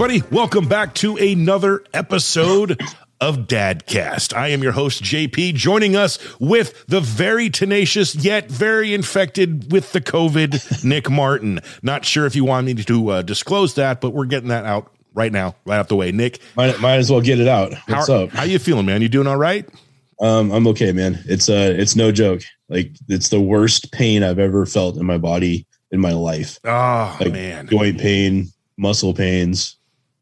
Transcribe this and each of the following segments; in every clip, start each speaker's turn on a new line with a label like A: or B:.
A: Everybody, welcome back to another episode of Dadcast. I am your host, JP, joining us with the very tenacious yet very infected with the COVID, Nick Martin. Not sure if you want me to uh, disclose that, but we're getting that out right now, right out the way. Nick,
B: might, might as well get it out. What's
A: how,
B: up?
A: How you feeling, man? You doing all right?
B: Um, I'm okay, man. It's uh, it's no joke. Like it's the worst pain I've ever felt in my body in my life.
A: Oh
B: like,
A: man,
B: joint pain, muscle pains.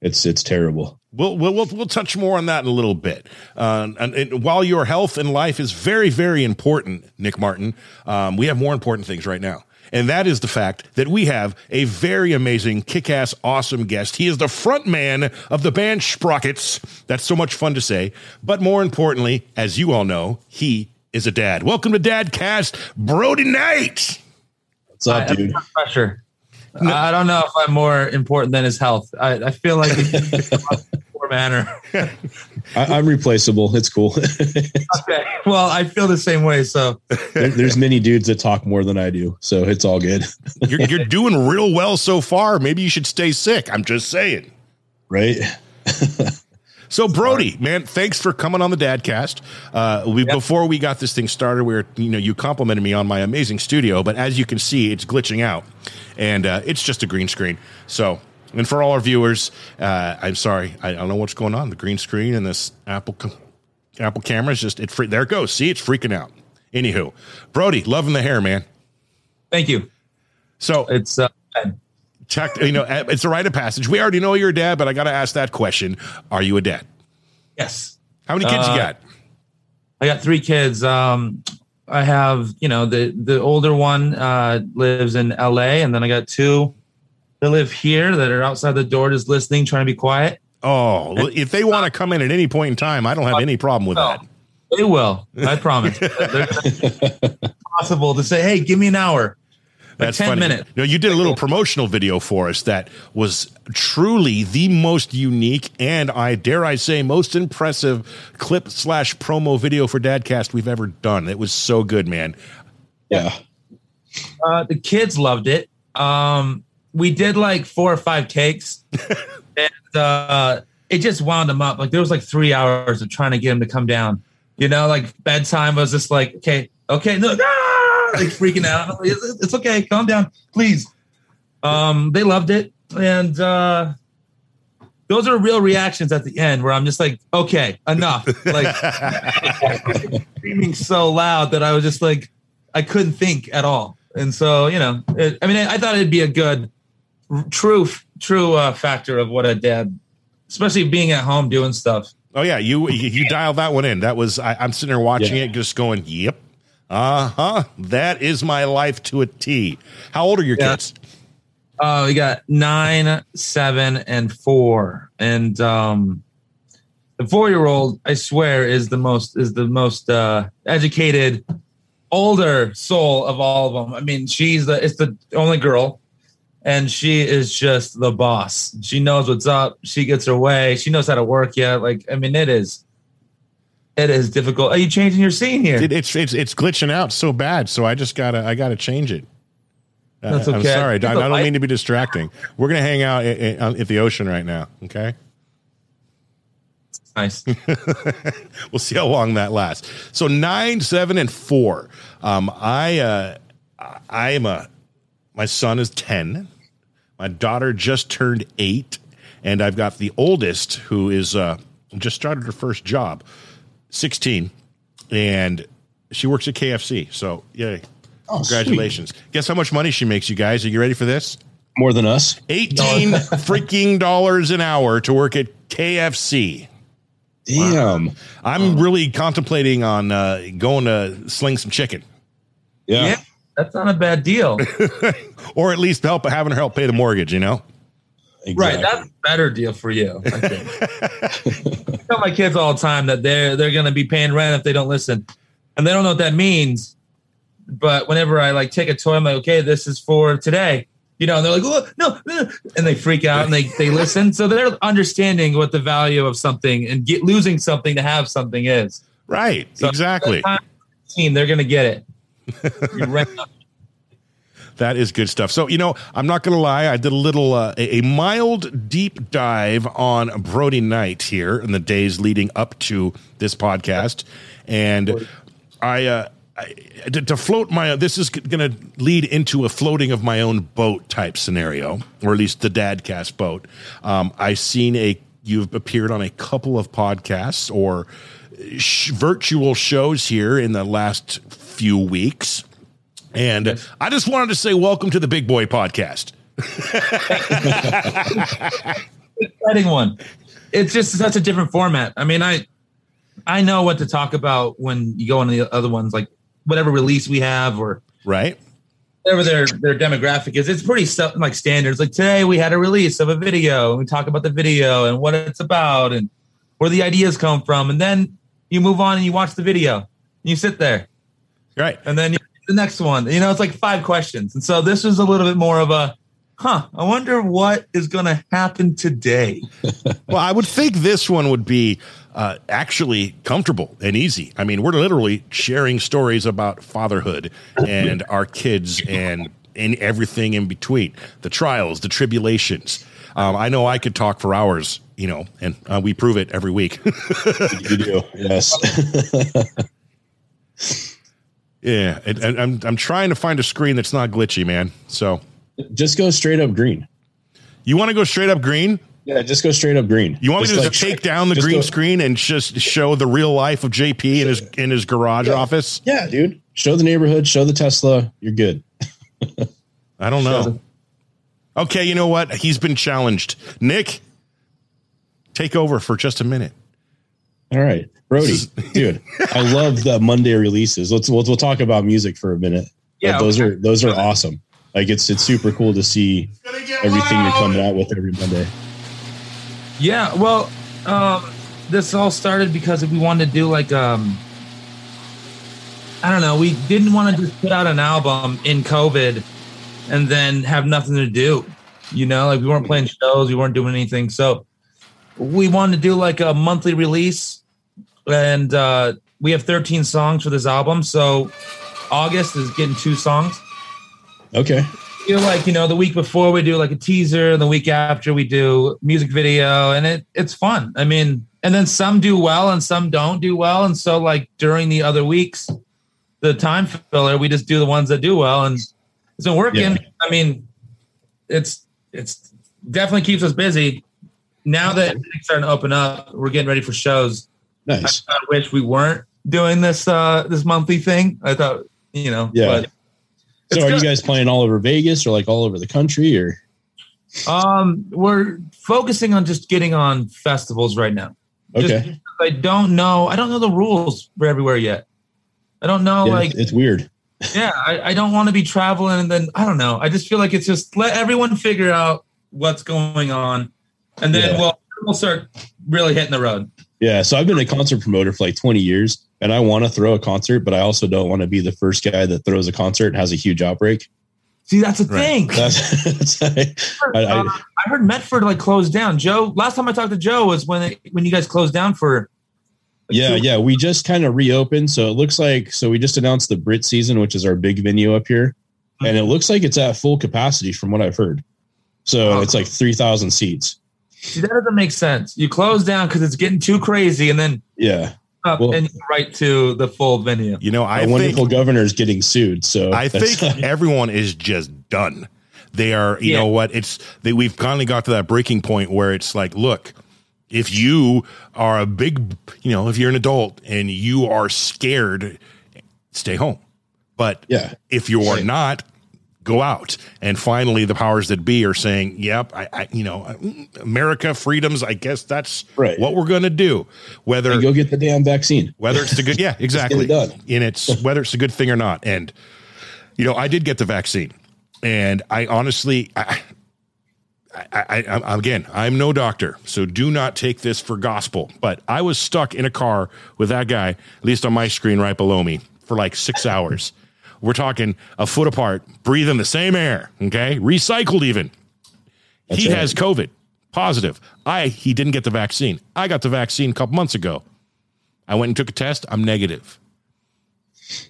B: It's it's terrible.
A: We'll, we'll, we'll, we'll touch more on that in a little bit. Uh, and, and, while your health and life is very, very important, Nick Martin, um, we have more important things right now. And that is the fact that we have a very amazing, kick ass, awesome guest. He is the front man of the band Sprockets. That's so much fun to say. But more importantly, as you all know, he is a dad. Welcome to Dadcast, Brody Knight.
B: What's up, dude?
C: Pressure. No. I don't know if I'm more important than his health. I, I feel like poor manner.
B: I, am replaceable. It's cool.
C: okay. Well, I feel the same way. So
B: there, there's many dudes that talk more than I do, so it's all good.
A: you're, you're doing real well so far. Maybe you should stay sick. I'm just saying.
B: Right.
A: So Brody, man, thanks for coming on the Dadcast. Uh, we yep. before we got this thing started, where you know you complimented me on my amazing studio, but as you can see, it's glitching out, and uh, it's just a green screen. So, and for all our viewers, uh, I'm sorry, I, don't know what's going on. The green screen and this Apple Apple camera is just it. There it goes. See, it's freaking out. Anywho, Brody, loving the hair, man.
C: Thank you.
A: So
C: it's. Uh,
A: check, you know, it's a rite of passage. We already know you're a dad, but I got to ask that question. Are you a dad?
C: Yes.
A: How many kids uh, you got?
C: I got three kids. Um, I have, you know, the, the older one uh, lives in LA, and then I got two that live here that are outside the door just listening, trying to be quiet.
A: Oh, if they want to come in at any point in time, I don't have any problem with that.
C: They will. I promise. possible to say, hey, give me an hour. That's 10 funny. minutes.
A: You, know, you did a little promotional video for us that was truly the most unique and I dare I say most impressive clip slash promo video for Dadcast we've ever done. It was so good, man.
B: Yeah.
C: Uh, the kids loved it. Um, we did like four or five takes, and uh, it just wound them up. Like there was like three hours of trying to get them to come down. You know, like bedtime was just like, okay, okay, no, ah! like freaking out. It's, it's okay. Calm down, please. Um, they loved it, and uh, those are real reactions at the end where I'm just like, okay, enough. Like screaming so loud that I was just like, I couldn't think at all. And so, you know, it, I mean, I, I, thought it'd be a good, true, true uh, factor of what a dad, especially being at home doing stuff.
A: Oh yeah, you you, you dialed that one in. That was I, am sitting there watching yeah. it, just going, "Yep, uh huh. That is my life to a T. How old are your yeah. kids?
C: Oh, uh, we got nine, seven, and four. And um, the four-year-old, I swear, is the most is the most uh, educated, older soul of all of them. I mean, she's the it's the only girl, and she is just the boss. She knows what's up. She gets her way. She knows how to work. Yeah, like I mean, it is it is difficult. Are you changing your scene here?
A: It, it's it's it's glitching out so bad. So I just gotta I gotta change it. Uh, That's okay. I'm sorry. I, I don't mean to be distracting. We're gonna hang out at, at the ocean right now. Okay.
C: Nice.
A: we'll see how long that lasts. So nine, seven, and four. Um, I uh, I am a my son is ten. My daughter just turned eight, and I've got the oldest who is uh, just started her first job. 16 and she works at KFC. So, yay. Oh, Congratulations. Sweet. Guess how much money she makes, you guys? Are you ready for this?
B: More than us.
A: 18 freaking dollars an hour to work at KFC.
B: Damn. Wow.
A: I'm really contemplating on uh, going to sling some chicken.
C: Yeah. yeah. That's not a bad deal.
A: or at least help having her help pay the mortgage, you know?
C: Exactly. Right, that's a better deal for you. I, I tell my kids all the time that they're they're going to be paying rent if they don't listen, and they don't know what that means. But whenever I like take a toy, I'm like, okay, this is for today. You know, and they're like, oh no, no, and they freak out and they they listen. So they're understanding what the value of something and get losing something to have something is.
A: Right. So exactly.
C: They're going to get it.
A: That is good stuff. So, you know, I'm not going to lie. I did a little, uh, a, mild deep dive on Brody Knight here in the days leading up to this podcast. And I, uh, I, to, to float my, this is going to lead into a floating of my own boat type scenario, or at least the Dadcast boat. Um, I seen a, you've appeared on a couple of podcasts or sh- virtual shows here in the last few weeks. And
C: Yes.
A: I just wanted to say welcome to the Big Boy Podcast.
C: exciting one. It's just such a different format. I mean, I I know what to talk about when you go on the other ones, like whatever release we have or
A: Right?
C: whatever their their demographic is. It's pretty like standards. Like today we had a release of a video, and we talk about the video and what it's about and where the ideas come from, and then you move on and you watch the video. And you sit there,
A: Right.
C: and then you, the next one. You know, it's like five questions, and so this was a little bit more of a. Huh. I wonder what is going to happen today.
A: Well, I would think this one would be uh, actually comfortable and easy. I mean, we're literally sharing stories about fatherhood and our kids and and everything in between the trials, the tribulations. Um, I know I could talk for hours, you know, and uh, we prove it every week.
B: You do, yes.
A: yeah, and, and I'm I'm trying to find a screen that's not glitchy, man. So
B: just go straight up green.
A: you want to go straight up green?
B: Yeah, just go straight up green.
A: You want me to
B: like-
A: just take down the green
B: go-
A: screen and just show the real life of JP in his in his garage
B: Yeah.
A: office?
B: Yeah, dude. Show the neighborhood. Show the Tesla. You're good.
A: I don't know. Okay, you know what? He's been challenged. Nick, take over for just a minute.
B: All right, Brody,
A: is-
B: dude. I love the Monday releases. Let's we'll, we'll talk about music for a minute. But
C: Yeah,
B: those
C: okay.
B: are those are awesome. Like it's it's super cool to see everything you're coming out with every Monday.
C: Yeah, well, um, this all started because we wanted to do like um, I don't know, we didn't want to just put out an album in COVID and then have nothing to do. You know, like we weren't playing shows, we weren't doing anything. So we wanted to do like a monthly release, and uh, we have 13 songs for this album. So August is getting two songs
B: Okay.
C: feel like you know the week before we do like a teaser and the week after we do music video and it it's fun i mean and then some do well and some don't do well and so like during the other weeks the time filler we just do the ones that do well and it's been working
B: Yeah.
C: i mean it's it's definitely keeps us busy now that things starting to open up we're getting ready for shows
B: Nice.
C: i wish we weren't doing this uh this monthly thing i thought you know
B: Yeah.
C: but
B: So are you guys playing all over Vegas or like all over the country or
C: Um, we're focusing on just getting on festivals right now.
B: Okay?
C: because I don't know. I don't know the rules for everywhere yet. I don't know.
B: Yeah,
C: like,
B: it's weird.
C: yeah, I, I don't want to be traveling and then I don't know. I just feel like it's just let everyone figure out what's going on, and then
B: Yeah.
C: we'll we'll start really hitting the road.
B: Yeah. So I've been a concert promoter for like 20 years and I want to throw a concert, but I also don't want to be the first guy that throws a concert and has a huge outbreak.
C: See, that's the
A: Right.
C: thing.
B: That's, that's I, I,
C: Uh, I heard Medford like closed down. Joe, last time I talked to Joe was when it, when you guys closed down for. like,
B: yeah,
C: two-
B: yeah. We just kind of reopened. So it looks like, so we just announced the Britt season, which is our big venue up here. And it looks like it's at full capacity from what I've heard. So
C: Oh.
B: it's like 3,000 seats.
C: See, that doesn't make sense. You close down because it's getting too crazy, and then
B: Yeah.
C: up
B: Well-
C: and right to the full venue.
A: You know, I
B: Our
A: think
B: wonderful governor's getting sued. So
A: I
B: that's-
A: think everyone is just done. They are, you
C: Yeah.
A: know what? It's they we've finally got to that breaking point where it's like, look, if you are a big, you know, if you're an adult and you are scared, stay home. But
B: yeah.
A: if you are not, go out. And finally, the powers that be are saying, "Yep, I, I you know, America freedoms. I guess that's
B: Right.
A: what we're going to do." Whether
B: And go get the damn vaccine.
A: whether it's the good yeah exactly
B: done.
A: and it's whether it's a good thing or not and you know i did get the vaccine and i honestly i I, I, I again i'm no doctor so do not take this for gospel but i was stuck in a car with that guy at least on my screen right below me for like six hours we're talking a foot apart breathing the same air okay recycled even
B: That's
A: he
B: right.
A: has covid positive i he didn't get the vaccine i got the vaccine a couple months ago I went and took a test. I'm negative.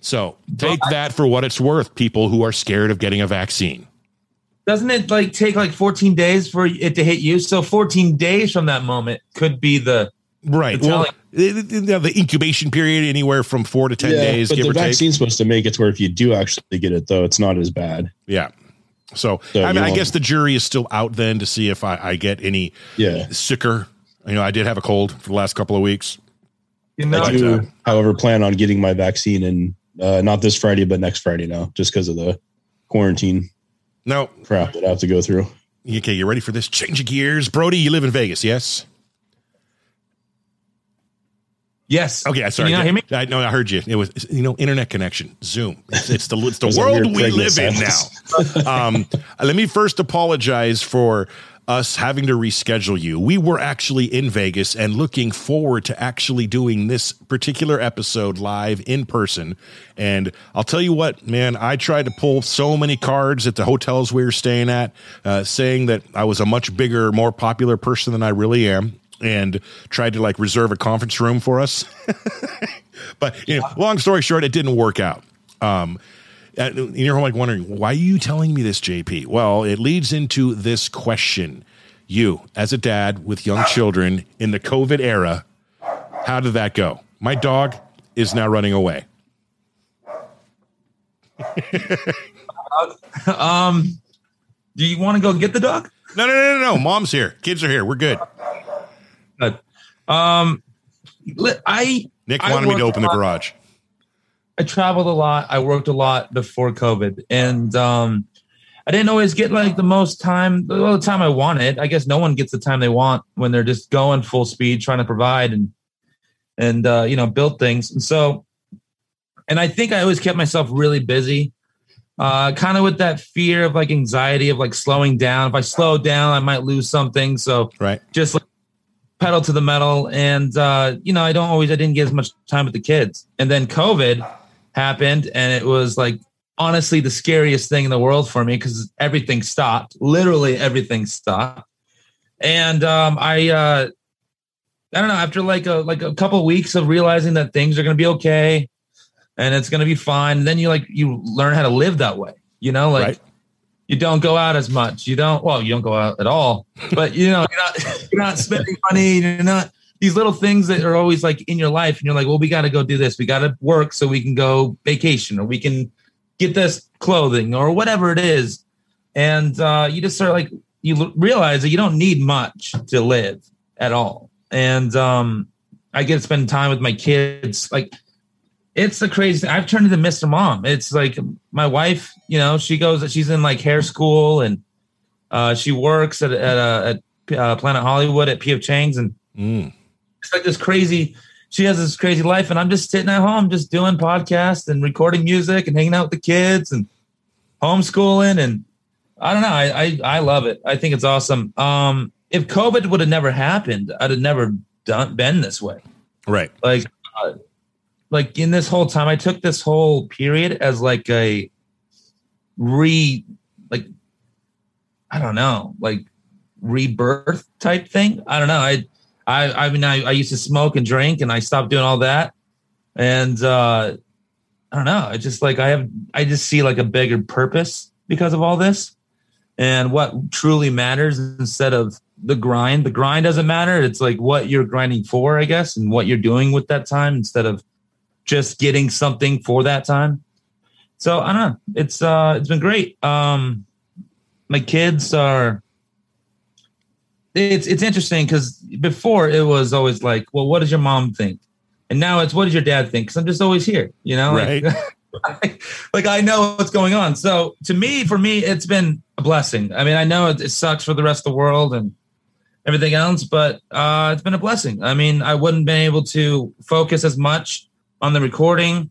A: So take that for what it's worth, people who are scared of getting a vaccine.
C: Doesn't it like take like 14 days for it to hit you? So 14 days from that moment could be the
A: Right.
C: The
A: Well, the, the- the incubation period anywhere from four to ten days,
B: but
A: give
B: the
A: or take.
B: vaccine's supposed to make it to where if you do actually get it, though, it's not as bad.
A: Yeah. So,
B: So
A: I mean, I guess the jury is still out then to see if I, I get any
B: Yeah.
A: sicker. You know, I did have a cold for the last couple of weeks.
C: you
B: I
C: know
A: But,
B: do,
A: uh,
B: however, plan on getting my vaccine and uh, not this Friday, but next Friday now, just because of the quarantine
A: No.
B: crap that I have to go through.
A: Okay, you ready for this? Change of gears. Brody, you live in Vegas, yes?
C: Yes.
A: Okay, I
C: Can
A: sorry.
C: you not hear me?
A: I know I heard you. It was you know internet connection, Zoom. It's, it's the it's the
B: Those
A: world we
B: pregnant
A: live in now. um, let me first apologize for us having to reschedule you. We were actually in Vegas and looking forward to actually doing this particular episode live in person. And I'll tell you what, man, I tried to pull so many cards at the hotels we were staying at, uh, saying that I was a much bigger, more popular person than I really am. And tried to like reserve a conference room for us. But you know, long story short, it didn't work out. Um, and you're like wondering why are you telling me this, JP? Well, it leads into this question: You, as a dad with young children in the COVID era, how did that go? My dog is now running away.
C: Um, do you want to go get the dog?
A: No, no, no, no, no. Mom's here. Kids are here. We're good.
C: Um, I
A: Nick
C: I
A: wanted me to open the garage.
C: I traveled a lot. I worked a lot before COVID, and um, I didn't always get like the most time, all the time I wanted. I guess no one gets the time they want when they're just going full speed, trying to provide and and uh, you know build things. And so, and I think I always kept myself really busy, uh, kind of with that fear of like anxiety of like slowing down. If I slow down, I might lose something. So
A: Right.
C: just like pedal to the metal and uh you know i don't always i didn't get as much time with the kids and then covid happened and it was like honestly the scariest thing in the world for me because everything stopped literally everything stopped and um i uh i don't know after like a like a couple weeks of realizing that things are going to be okay and it's going to be fine then you like you learn how to live that way you know like
A: Right.
C: You don't go out as much. You don't. Well, you don't go out at all. But you know, you're not you're not spending money. You're not these little things that are always like in your life, and you're like, well, we got to go do this. We got to work so we can go vacation, or we can get this clothing, or whatever it is. And uh, you just start like you realize that you don't need much to live at all. And um, I get to spend time with my kids, like it's the crazy thing. I've turned into Mr. Mom. It's like my wife, you know, she goes, she's in like hair school and uh, she works at at, uh, at uh, Planet Hollywood at P.F. Chang's, and
A: Mm.
C: it's like this crazy. She has this crazy life, and I'm just sitting at home, just doing podcasts and recording music and hanging out with the kids and homeschooling. And I don't know, I I, I love it. I think it's awesome. Um, if COVID would have never happened, I'd have never done been this way
A: Right.
C: like uh, like in this whole time i took this whole period as like a re like i don't know like rebirth type thing i don't know i i i mean i, I used to smoke and drink and i stopped doing all that and uh i don't know i just like i have i just see like a bigger purpose because of all this and what truly matters instead of the grind. The grind doesn't matter. It's like what you're grinding for, I guess, and what you're doing with that time instead of just getting something for that time. So I don't know. It's uh it's been great. Um my kids are it's it's interesting because before it was always like, well, what does your mom think? And now it's what does your dad think? Because I'm just always here, you know? Like-
A: Right.
C: like I know what's going on. So to me, for me, it's been a blessing. I mean, I know it, it sucks for the rest of the world and everything else, but uh, it's been a blessing. I mean, I wouldn't been able to focus as much on the recording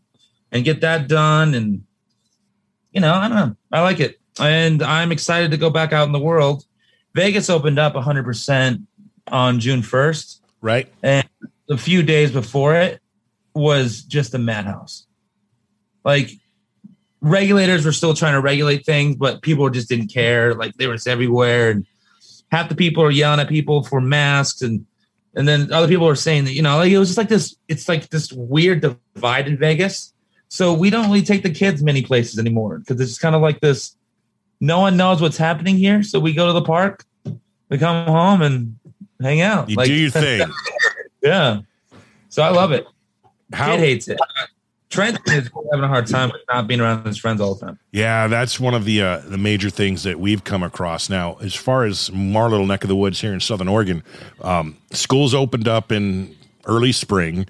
C: and get that done. And you know, I don't know. I like it, and I'm excited to go back out in the world. Vegas opened up 100 percent on June 1st
A: Right.
C: And a few days before it was just a madhouse. Like regulators were still trying to regulate things, but people just didn't care. Like they were everywhere, and half the people are yelling at people for masks, and and then other people were saying that you know, like it was just like this. It's like this weird divide in Vegas So we don't really take the kids many places anymore because it's kind of like this. No one knows what's happening here, so we go to the park, we come home and hang out.
A: You do your thing.
C: yeah. So I love it.
A: How
C: Kid hates it. Trent is having a hard time with not being around his friends all the time.
A: Yeah, that's one of the uh, the major things that we've come across. Now, as far as our little neck of the woods here in Southern Oregon, um, schools opened up in early spring.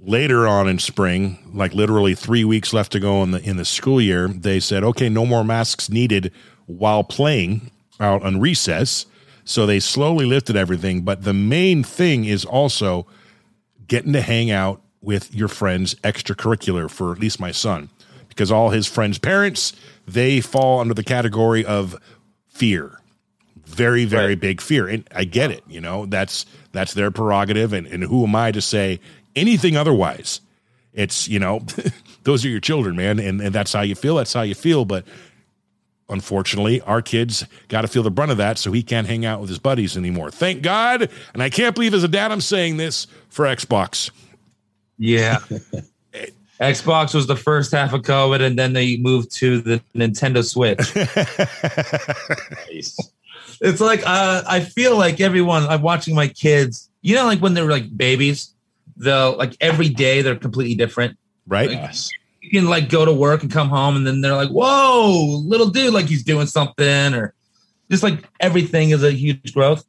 A: Later on in spring, like literally three weeks left to go in the in the school year, they said, "Okay, no more masks needed while playing out on recess." So they slowly lifted everything, but the main thing is also getting to hang out with your friends extracurricular for at least my son. Because all his friends parents they fall under the category of fear. Very very
C: Right.
A: big fear. And i get it you know that's that's their prerogative. And, and who am i to say anything otherwise? It's you know those are your children man. And, and that's how you feel that's how you feel. But unfortunately our kids got to feel the brunt of that so he can't hang out with his buddies anymore. Thank god. And i can't believe as a dad i'm saying this for xbox
C: Yeah. Xbox was the first half of COVID, and then they moved to the Nintendo Switch.
B: Nice.
C: it's like uh, I feel like everyone. I'm watching my kids. You know, like when they're like babies, they'll like every day they're completely different.
A: right
B: Yes.
C: You can like go to work and come home, and then they're like, "Whoa, little dude!" Like he's doing something, or just like everything is a huge growth.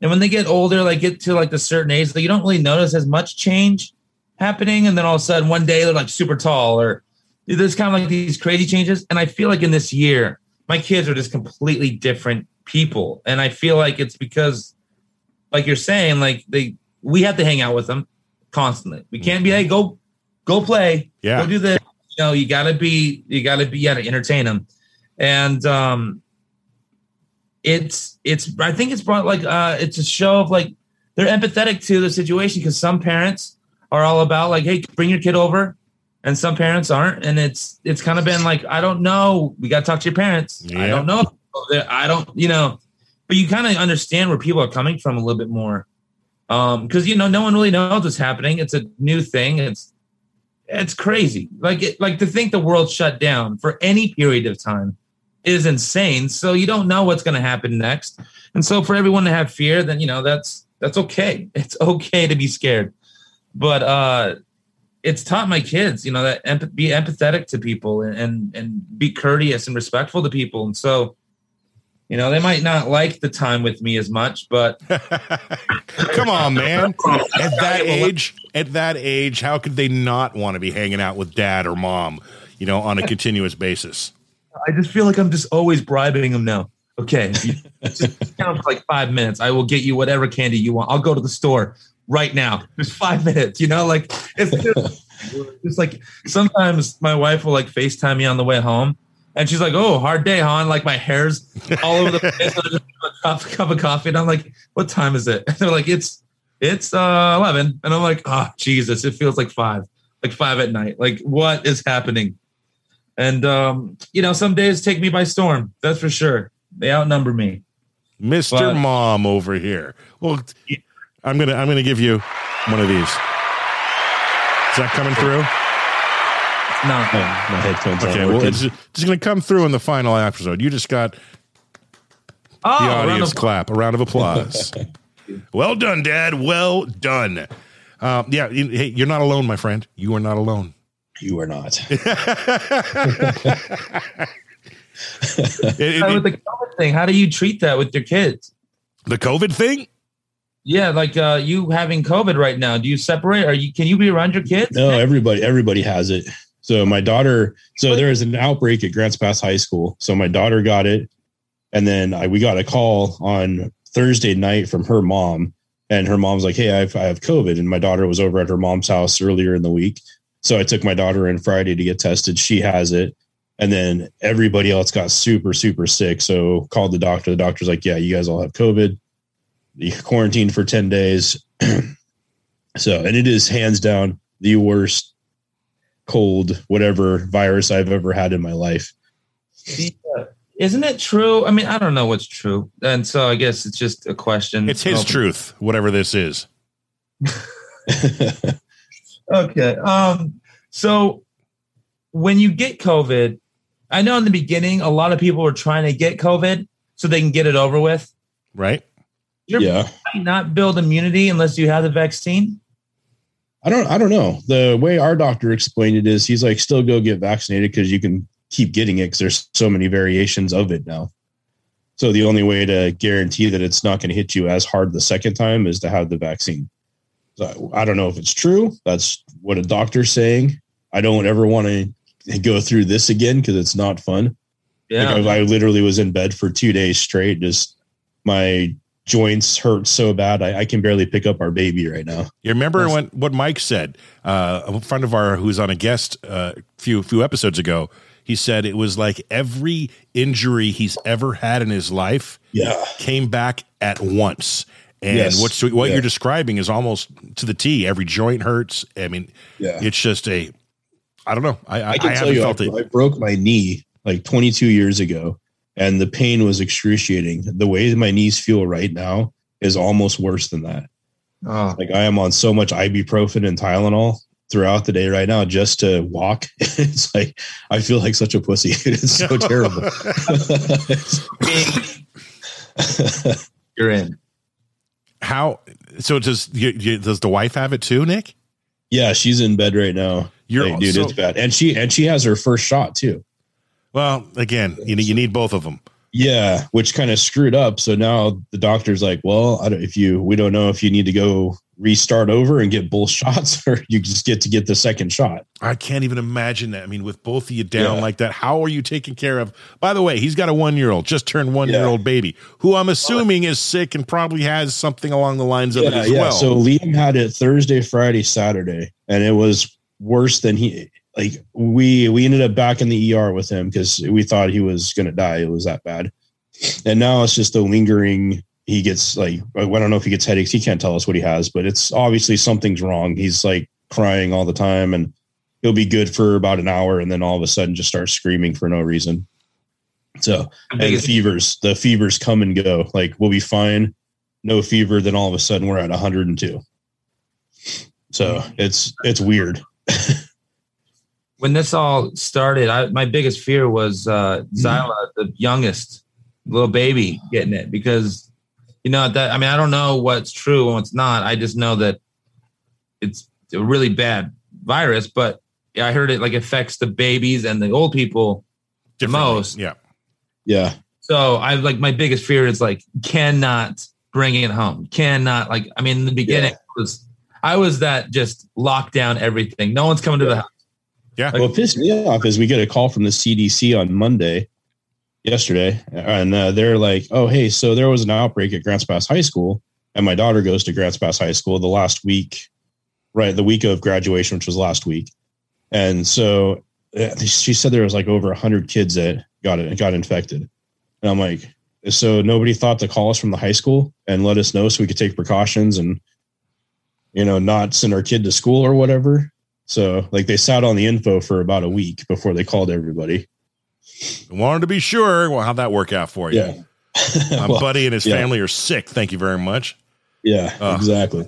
C: And when they get older, like get to like the certain age, like you don't really notice as much change happening. And then all of a sudden, one day they're like super tall, or there's kind of like these crazy changes. And I feel like in this year, my kids are just completely different people. And I feel like it's because, like you're saying, like they we have to hang out with them constantly. We can't be hey go go play,
A: yeah
C: go do this. You know, you gotta be you gotta be you gotta entertain them. And um it's it's I think it's brought like uh it's a show of like they're empathetic to the situation because some parents are all about like, hey, bring your kid over, and some parents aren't, and it's it's kind of been like, I don't know, we got to talk to your parents. I don't know, I don't, you know, but you kind of understand where people are coming from a little bit more, um, because you know no one really knows what's happening. It's a new thing. It's it's crazy. Like it, like to think the world shut down for any period of time is insane. So you don't know what's going to happen next. And so for everyone to have fear, then you know that's that's okay. It's okay to be scared. But uh it's taught my kids, you know, that empath- be empathetic to people and, and and be courteous and respectful to people. And so, you know, they might not like the time with me as much, but
A: Come on, man. At that age, at that age, how could they not want to be hanging out with dad or mom, you know, on a continuous basis?
C: I just feel like I'm just always bribing them now. Okay, just count for like five minutes. I will get you whatever candy you want. I'll go to the store right now. Just five minutes. You know, like it's just, it's like sometimes my wife will like Facetime me on the way home, and she's like, "Oh, hard day, hon." Like my hair's all over the place. I just have a cup, of coffee, and I'm like, "What time is it?" And they're like, "It's it's uh 11," and I'm like, "Oh Jesus, it feels like five, like five at night. Like what is happening?" And um, you know, some days take me by storm. That's for sure. They outnumber me.
A: Mr.
C: But-
A: Mom over here. Well, I'm gonna I'm gonna give you one of these. Is that coming through?
C: No,
B: Oh, my headphones
A: Okay,
B: aren't
A: well, it's just gonna come through in the final episode. You just got
C: oh,
A: the
C: round
A: audience
C: of-
A: clap, a round of applause. well done, Dad. Well done. Uh, yeah, you- hey, you're not alone, my friend. You are not alone.
B: you are not.
A: It- it-
C: How with the COVID thing, how do you treat that with your kids?
A: the COVID thing?
C: Yeah, like uh, you having COVID right now. Do you separate? Are you? Can you be around your kids?
B: No, everybody everybody has it. So my daughter, so there is an outbreak at Grants Pass High School. So my daughter got it, and then I, we got a call on Thursday night from her mom, and her mom's like, "Hey, I have, I have COVID," and my daughter was over at her mom's house earlier in the week. So I took my daughter in Friday to get tested. She has it, and then everybody else got super super sick. So called the doctor. The doctor's like, "Yeah, you guys all have COVID. You quarantined for ten days." so, and it is hands down the worst cold, whatever virus I've ever had in my life.
C: Yeah. Isn't it true? I mean, I don't know what's true, and so I guess it's just a question.
A: It's his
C: Open-
A: truth, whatever this is.
C: Okay. Um. So when you get COVID, I know in the beginning a lot of people were trying to get COVID so they can get it over with.
A: Right.
C: You're
B: Yeah.
C: might not build immunity unless you have the vaccine.
B: I don't I don't know. The way our doctor explained it is he's like still go get vaccinated because you can keep getting it because there's so many variations of it now. So the only way to guarantee that it's not going to hit you as hard the second time is to have the vaccine. So I don't know if it's true. That's what a doctor's saying. I don't ever want to go through this again because it's not fun. Like I, I literally was in bed for two days straight. Just my joints hurt so bad. I, I can barely pick up our baby right now.
A: You remember when what Mike said? Uh, a friend of our who's on a guest uh, few few episodes ago. He said it was like every injury he's ever had in his life
B: Yeah.
A: came back at once. And
B: Yes.
A: what's what
B: Yeah.
A: you're describing is almost to the T. Every joint hurts. I mean,
B: Yeah.
A: it's just a. I don't know. I I,
B: I can
A: I
B: tell
A: haven't
B: you,
A: felt
B: I,
A: it.
B: I broke my knee like 22 years ago, and the pain was excruciating. The way my knees feel right now is almost worse than that.
C: Oh,
B: Like I am on so much ibuprofen and Tylenol throughout the day right now just to walk. it's like I feel like such a pussy. it's so terrible.
C: you're in.
A: How? So does you, you, does the wife have it too, Nick?
B: yeah, she's in bed right now.
A: You're
B: Like, dude,
A: so-
B: it's bad, and she and she has her first shot too.
A: Well, again, you need, you need both of them.
B: Yeah, which kind of screwed up. So now the doctor's like, "Well, I don't, if you, we don't know if you need to go restart over and get both shots, or you just get to get the second shot."
A: I can't even imagine that. I mean, with both of you down
B: Yeah.
A: like that, how are you taking care of? By the way, he's got a one year old, just turned one year old baby, who I'm assuming is sick and probably has something along the lines of it as well.
B: So Liam had it Thursday, Friday, Saturday, and it was worse than he. Like we we ended up back in the ER with him because we thought he was going to die. It was that bad, and now it's just a lingering. He gets like I don't know if he gets headaches. He can't tell us what he has, but it's obviously something's wrong. He's like crying all the time, and he'll be good for about an hour, and then all of a sudden just starts screaming for no reason. So and the fevers, the fevers come and go. Like we'll be fine, no fever. Then all of a sudden we're at 102. So it's it's weird.
C: when this all started, I, my biggest fear was uh,
B: Mm-hmm.
C: Zyla, the youngest little baby, getting it because you know that. I mean, I don't know what's true and what's not. I just know that it's a really bad virus. But yeah, I heard it like affects the babies and the old people the most.
A: Yeah.
B: Yeah,
C: So I like my biggest fear is like cannot bring it home. Cannot like. I mean, in the beginning
B: Yeah.
C: it was I was that just lock down everything. No one's coming to the house.
A: Yeah.
B: what pissed me off is we get a call from the CDC on Monday, yesterday, and uh, they're like, "Oh, hey, so there was an outbreak at Grants Pass High School, and my daughter goes to Grants Pass High School the last week, right, the week of graduation, which was last week, and so uh, she said there was like over hundred kids that got it got infected, and I'm like, so nobody thought to call us from the high school and let us know so we could take precautions and you know not send our kid to school or whatever. So like they sat on the info for about a week before they called everybody.
A: I Wanted to be sure. Well, how'd that work out for you?
B: Yeah.
A: My
B: Well,
A: buddy and his
B: yeah.
A: family are sick. Thank you very much.
B: yeah,
A: Uh.
B: exactly.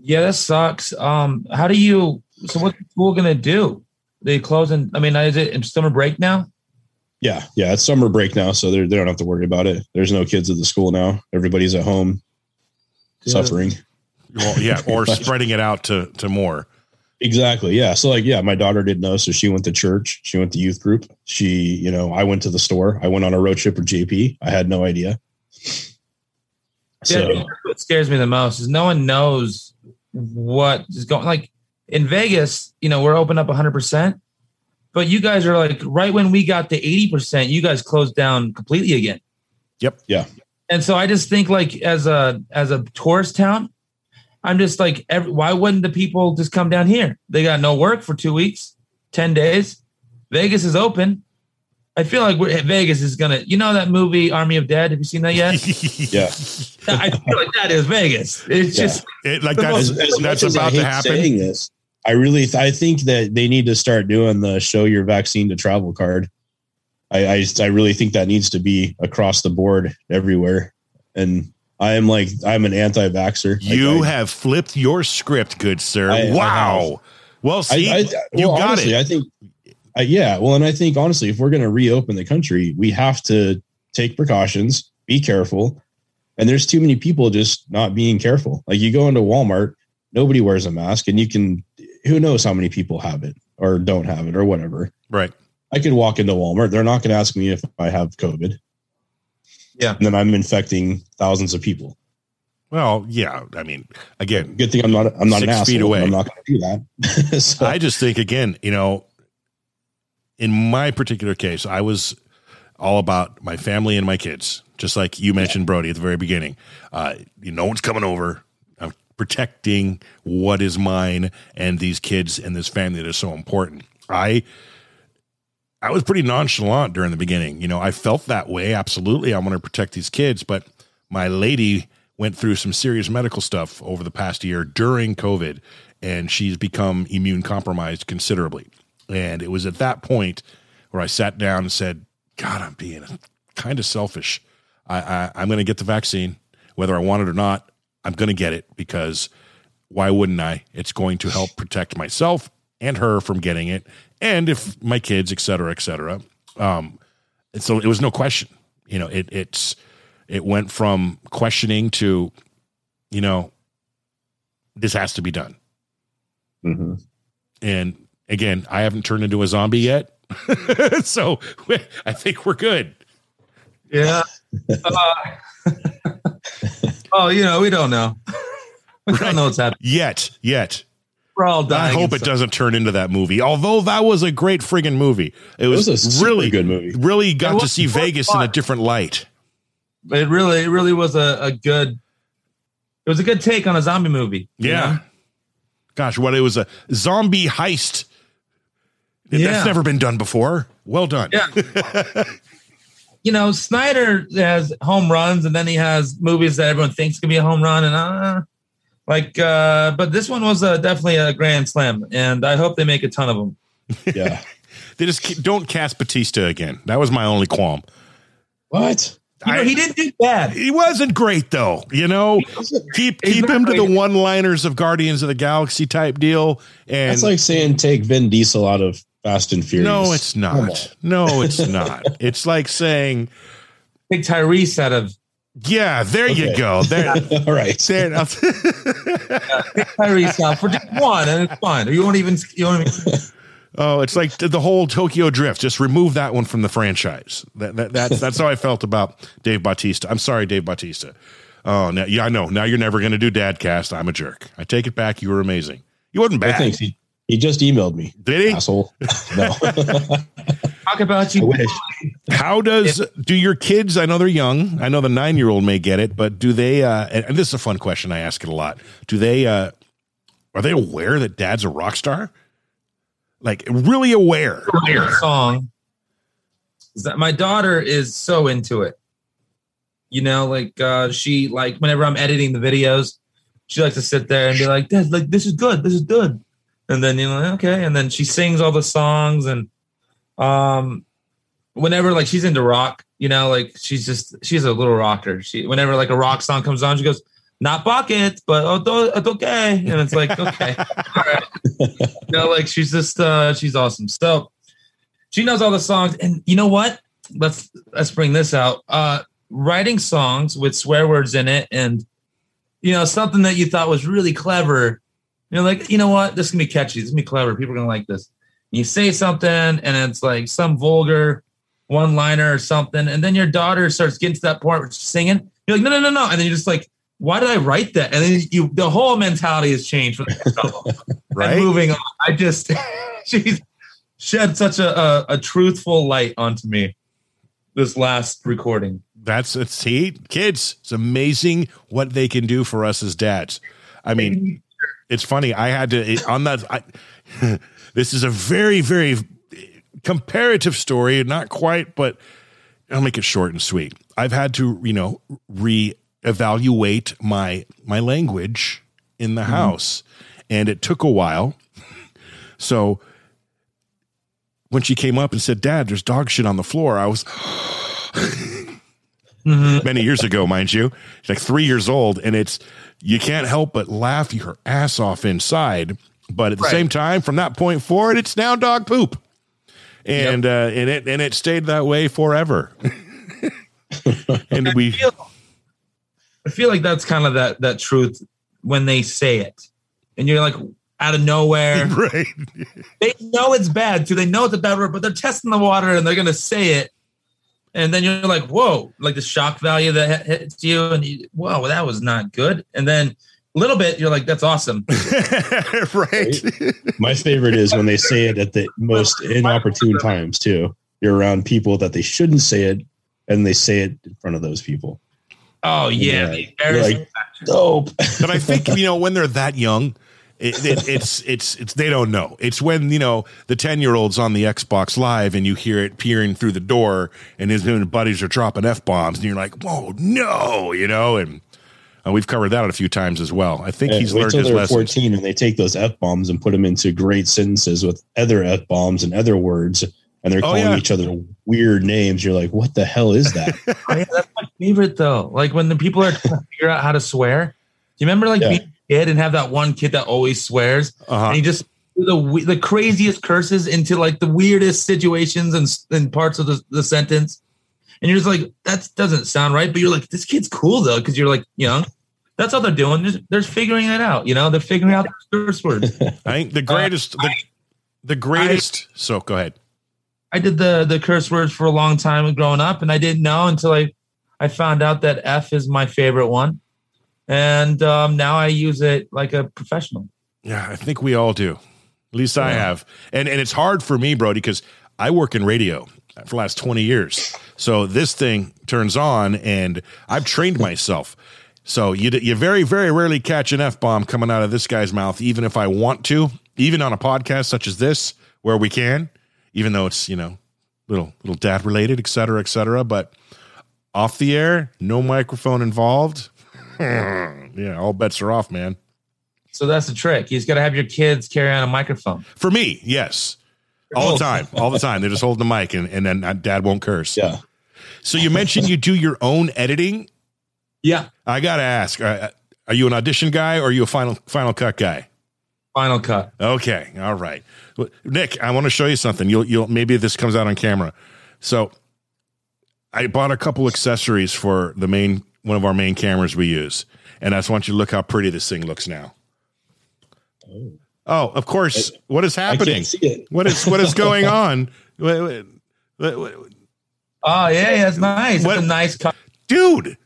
C: Yeah, that sucks. Um, how do you? So what's the school gonna do? They closing? I mean, is it in summer break now?
B: Yeah, yeah. It's summer break now, so they they don't have to worry about it. There's no kids at the school now. Everybody's at home suffering.
A: Well, yeah, or spreading it out to to more.
B: Exactly. Yeah. So like, yeah, my daughter didn't know. So she went to church. She went to youth group. She, you know, I went to the store. I went on a road trip with JP. I had no idea. So
C: Yeah, what scares me the most is no one knows what is going. Like in Vegas, you know, we're open up 100, percent but you guys are like right when we got to 80 percent, you guys closed down completely again.
A: Yep.
B: Yeah.
C: And so I just think like as a as a tourist town, I'm just like, every, why wouldn't the people just come down here? They got no work for two weeks, 10 days. Vegas is open. I feel like we're, Vegas is gonna, you know, that movie Army of Dead. Have you seen that yet?
B: yeah.
C: I feel like that is Vegas. It's
B: Yeah.
C: just
A: It, like
C: The
A: that's
B: As, as
A: that's
B: as I
A: about
B: hate
A: to happen.
B: saying this, I really, th- I think that they need to start doing the show your vaccine to travel card. I, I, I really think that needs to be across the board everywhere. And I am like, I'm an anti-vaxxer. Like,
A: You
B: I-
A: have flipped your script, good sir.
B: I- I
A: wow. well, see,
B: I,
A: you
B: well,
A: got
B: honestly,
A: it.
B: I think yeah, well, and I think honestly, if we're going to reopen the country, we have to take precautions, be careful, and there's too many people just not being careful. Like you go into Walmart, nobody wears a mask, and you can who knows how many people have it or don't have it or whatever.
A: Right.
B: I could walk into Walmart. They're not going to ask me if I have COVID.
C: Yeah.
B: And then I'm infecting thousands of people.
A: Well, yeah. I mean, again,
B: Good thing I'm not I'm not
A: Six
B: an
A: feet
B: asshole.
A: away.
B: I'm not going to do that. so,
A: I just think again, you know, in my particular case, I was all about my family and my kids, just like you mentioned, Brody, at the very beginning. Uh, you no one's coming over. I'm protecting what is mine and these kids and this family that is so important. I I was pretty nonchalant during the beginning. You know, I felt that way. Absolutely. I want to protect these kids, but my lady went through some serious medical stuff over the past year during COVID, and she's become immune compromised considerably. And it was at that point where I sat down and said, God, I'm being kind of selfish. I, I, I'm going to get the vaccine, whether I want it or not. I'm going to get it because why wouldn't I? It's going to help protect myself and her from getting it, and if my kids, et cetera, et cetera. Um, and so it was no question. You know, it it's it went from questioning to, you know, this has to be done.
B: Mhm.
A: And again, I haven't turned into a zombie yet, so I think we're good.
C: Yeah. Uh, oh, you know, we don't know. We don't know what's happening.
A: Yet, yet.
C: We're all
A: I hope it doesn't turn into that movie. Although that was a great friggin' movie. It
B: it
A: was,
B: was a
A: really
B: good movie.
A: Really got to
C: was
A: see
C: fun
A: Vegas in a different light.
C: It really, it really was a, a good. It was a good take on a zombie movie. you
A: Yeah.
C: know?
A: Gosh, what it was a zombie heist.
C: Yeah.
A: That's never been done before. Well done.
C: Yeah. you know, Snyder has home runs, and then he has movies that everyone thinks could be a home run, and uh, like, uh, but this one was uh, definitely a grand slam, and I hope they make a ton of them.
B: Yeah.
A: They just keep- don't cast Bautista again. That was my only qualm.
B: what?
C: You know,
A: I-
C: he didn't do bad.
A: He wasn't great though, you know. Keep
C: He's
A: keep
C: not
A: him to the one-liners of Guardians of the Galaxy type deal. And
B: That's like saying take Vin Diesel out of Fast and Furious.
A: no, it's not. No, it's not. It's like saying,
C: take Tyrese out of
A: yeah, there you go. There,
B: All right.
A: there.
C: Tyrese out for just one, and it's fine. You won't even. You won't even
A: Oh, it's like the whole Tokyo Drift. Just remove that one from the franchise. That, that that's that's how I felt about Dave Bautista. I'm sorry, Dave Bautista. Oh, now, yeah, I know. Now you're never going to do Dadcast. I'm a jerk. I take it back. You were amazing. You wasn't
B: I
A: bad.
B: think he, he just emailed me.
A: Did he?
B: Asshole. No.
C: talk about
B: I
C: you.
B: wish.
A: How does do your kids? I know they're young. I know the nine year old may get it, but do they? Uh, and, and this is a fun question. I ask it a lot. Do they? Uh, are they aware that Dad's a rock star? Like really aware?
C: song is that my daughter is so into it. You know, like uh she like whenever I'm editing the videos, she likes to sit there and be like, Dad, like this is good, this is good. And then you know, okay, and then she sings all the songs and um whenever like she's into rock, you know, like she's just she's a little rocker. She whenever like a rock song comes on, she goes, not bucket, but oh, it's okay. And it's like, okay. All right. You know, like she's just uh she's awesome. So she knows all the songs. And you know what? Let's let's bring this out. Uh writing songs with swear words in it and you know, something that you thought was really clever. You're like, you know what? This is gonna be catchy. This is gonna be clever. People are gonna like this. You say something and it's like some vulgar one liner or something, and then your daughter starts getting to that point where she's singing. You're like, no, no, no, no. And then you're just like, why did I write that? And then you the whole mentality has changed.
A: Right?
C: And moving on, I just she's shed such a, a a truthful light onto me this last recording.
A: That's it's see, kids. It's amazing what they can do for us as dads. I mean, it's funny. I had to it- on that. I, this is a very, very comparative story. Not quite, but I'll make it short and sweet. I've had to, you know, reevaluate my my language in the house, and it took a while. So when she came up and said, "Dad, there's dog shit on the floor," I was
C: Mhm.
A: many years ago, mind you. She's like three years old, and it's you can't help but laugh your ass off inside. But at the
C: Right.
A: same time, from that point forward, it's now dog poop. and uh, and it and it stayed that way forever. and we
C: I feel, I feel like that's kind of that that truth when they say it, and you're like out of nowhere.
A: right.
C: they know it's bad too. They know it's a bad word, but they're testing the water and they're gonna say it. And then you're like, whoa, like the shock value that hits you, and you, whoa, that was not good. And then a little bit, you're like, that's awesome.
A: right.
B: My favorite is when they say it at the most inopportune times too. You're around people that they shouldn't say it, and they say it in front of those people.
C: Oh yeah,
B: Yeah, uh,
C: the
B: you're like-
C: factor.
B: Dope.
A: but I think you know when they're that young, it, it, it's it's it's they don't know. It's when you know the ten year olds on the Xbox Live and you hear it peering through the door, and his and buddies are dropping f bombs, and you're like, "Whoa, no!" You know, and uh, we've covered that a few times as well. I think
B: Yeah,
A: he's learned
B: till
A: his
B: they're 14 and they take those f bombs and put them into great sentences with other f bombs and other words, and they're
A: Oh,
B: calling
A: yeah.
B: each other weird names. You're like, what the hell is that?
C: Oh, yeah, that's my favorite though. Like when the people are trying to figure out how to swear. Do you remember like
B: Yeah.
C: Kid and have that one kid that always swears
A: Uh-huh.
C: and he just the the craziest curses into like the weirdest situations and, and parts of the, the sentence, and you're just like that doesn't sound right. But you're like this kid's cool though because you're like young. That's all they're doing. They're, they're figuring it out. You know, they're figuring out the curse words.
A: I think the greatest, the, the greatest. so go ahead.
C: I did the the curse words for a long time growing up, and I didn't know until I I found out that F is my favorite one, and um, now I use it like a professional.
A: Yeah, I think we all do. At least I have. And and it's hard for me, Brody, because I work in radio for the last 20 years. So this thing turns on and I've trained myself. So you you very very rarely catch an F bomb coming out of this guy's mouth even if I want to, even on a podcast such as this where we can, even though it's, you know, little little dad related, et cetera, et cetera, but off the air, no microphone involved. yeah, all bets are off, man.
C: So that's the trick. You just got to have your kids carry on a microphone.
A: For me, yes. All the time. All the time. They're just holding the mic and, and then uh, dad won't curse.
B: yeah.
A: So you mentioned you do your own editing.
C: Yeah,
A: I got to ask, uh, are you an audition guy or are you a final final cut guy?
C: Final Cut.
A: Okay. All right. Nick, I want to show you something. You'll you'll maybe this comes out on camera. So I bought a couple accessories for the main one of our main cameras we use. And I just want you to look how pretty this thing looks now. Oh, of course. What is
B: I
A: happening?
B: can't see it.
A: What is what is going on? Wait, wait, wait, wait.
C: Oh yeah, yeah, it's nice.
A: What-
C: It's a nice cut.
A: Dude,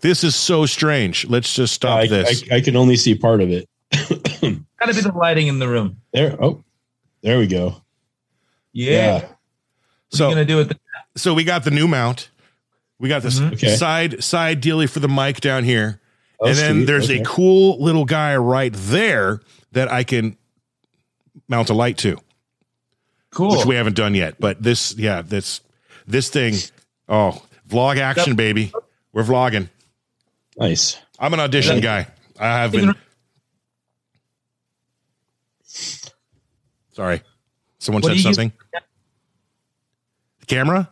A: this is so strange. Let's just stop
B: I,
A: this.
B: I, I can only see part of it.
C: Got to be the lighting in the room.
B: There. Oh, there we go.
C: Yeah.
B: Yeah.
C: What are
A: so
C: gonna do with the
A: so we got the new mount. We got this
C: Mhm.
B: Okay.
A: side side dealy for the mic down here.
B: Oh,
A: and then
B: sweet.
A: there's
B: Okay.
A: a cool little guy right there that I can mount a light to,
C: cool?
A: which we haven't done yet. But this, yeah, this this thing, oh, vlog action, baby. We're vlogging.
B: nice.
A: I'm an audition guy. I have been. Sorry, someone
C: What
A: said
C: you use-
A: something. The camera?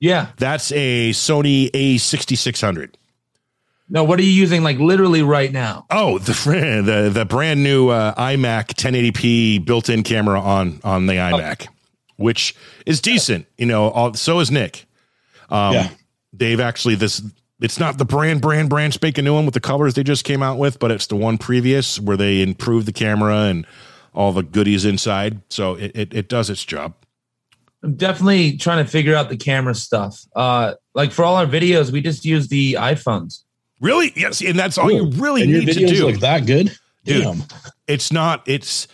C: Yeah.
A: That's a Sony A6600.
C: No, what are you using like literally right now?
A: Oh, the the the brand new uh, iMac 1080p built-in camera on on the iMac, which is decent. You know, all, so is Nick. Um,
B: Yeah.
A: They've actually this. It's not the brand brand brand spanking new one with the colors they just came out with, but it's the one previous where they improved the camera and all the goodies inside. So it it, it does its job.
C: I'm definitely trying to figure out the camera stuff. Uh, like for all our videos, we just use the iPhones.
A: Really? Yes, and that's all you really
B: and your
A: need to do.
B: look that good,
A: Dude.
B: Damn.
A: it's not it's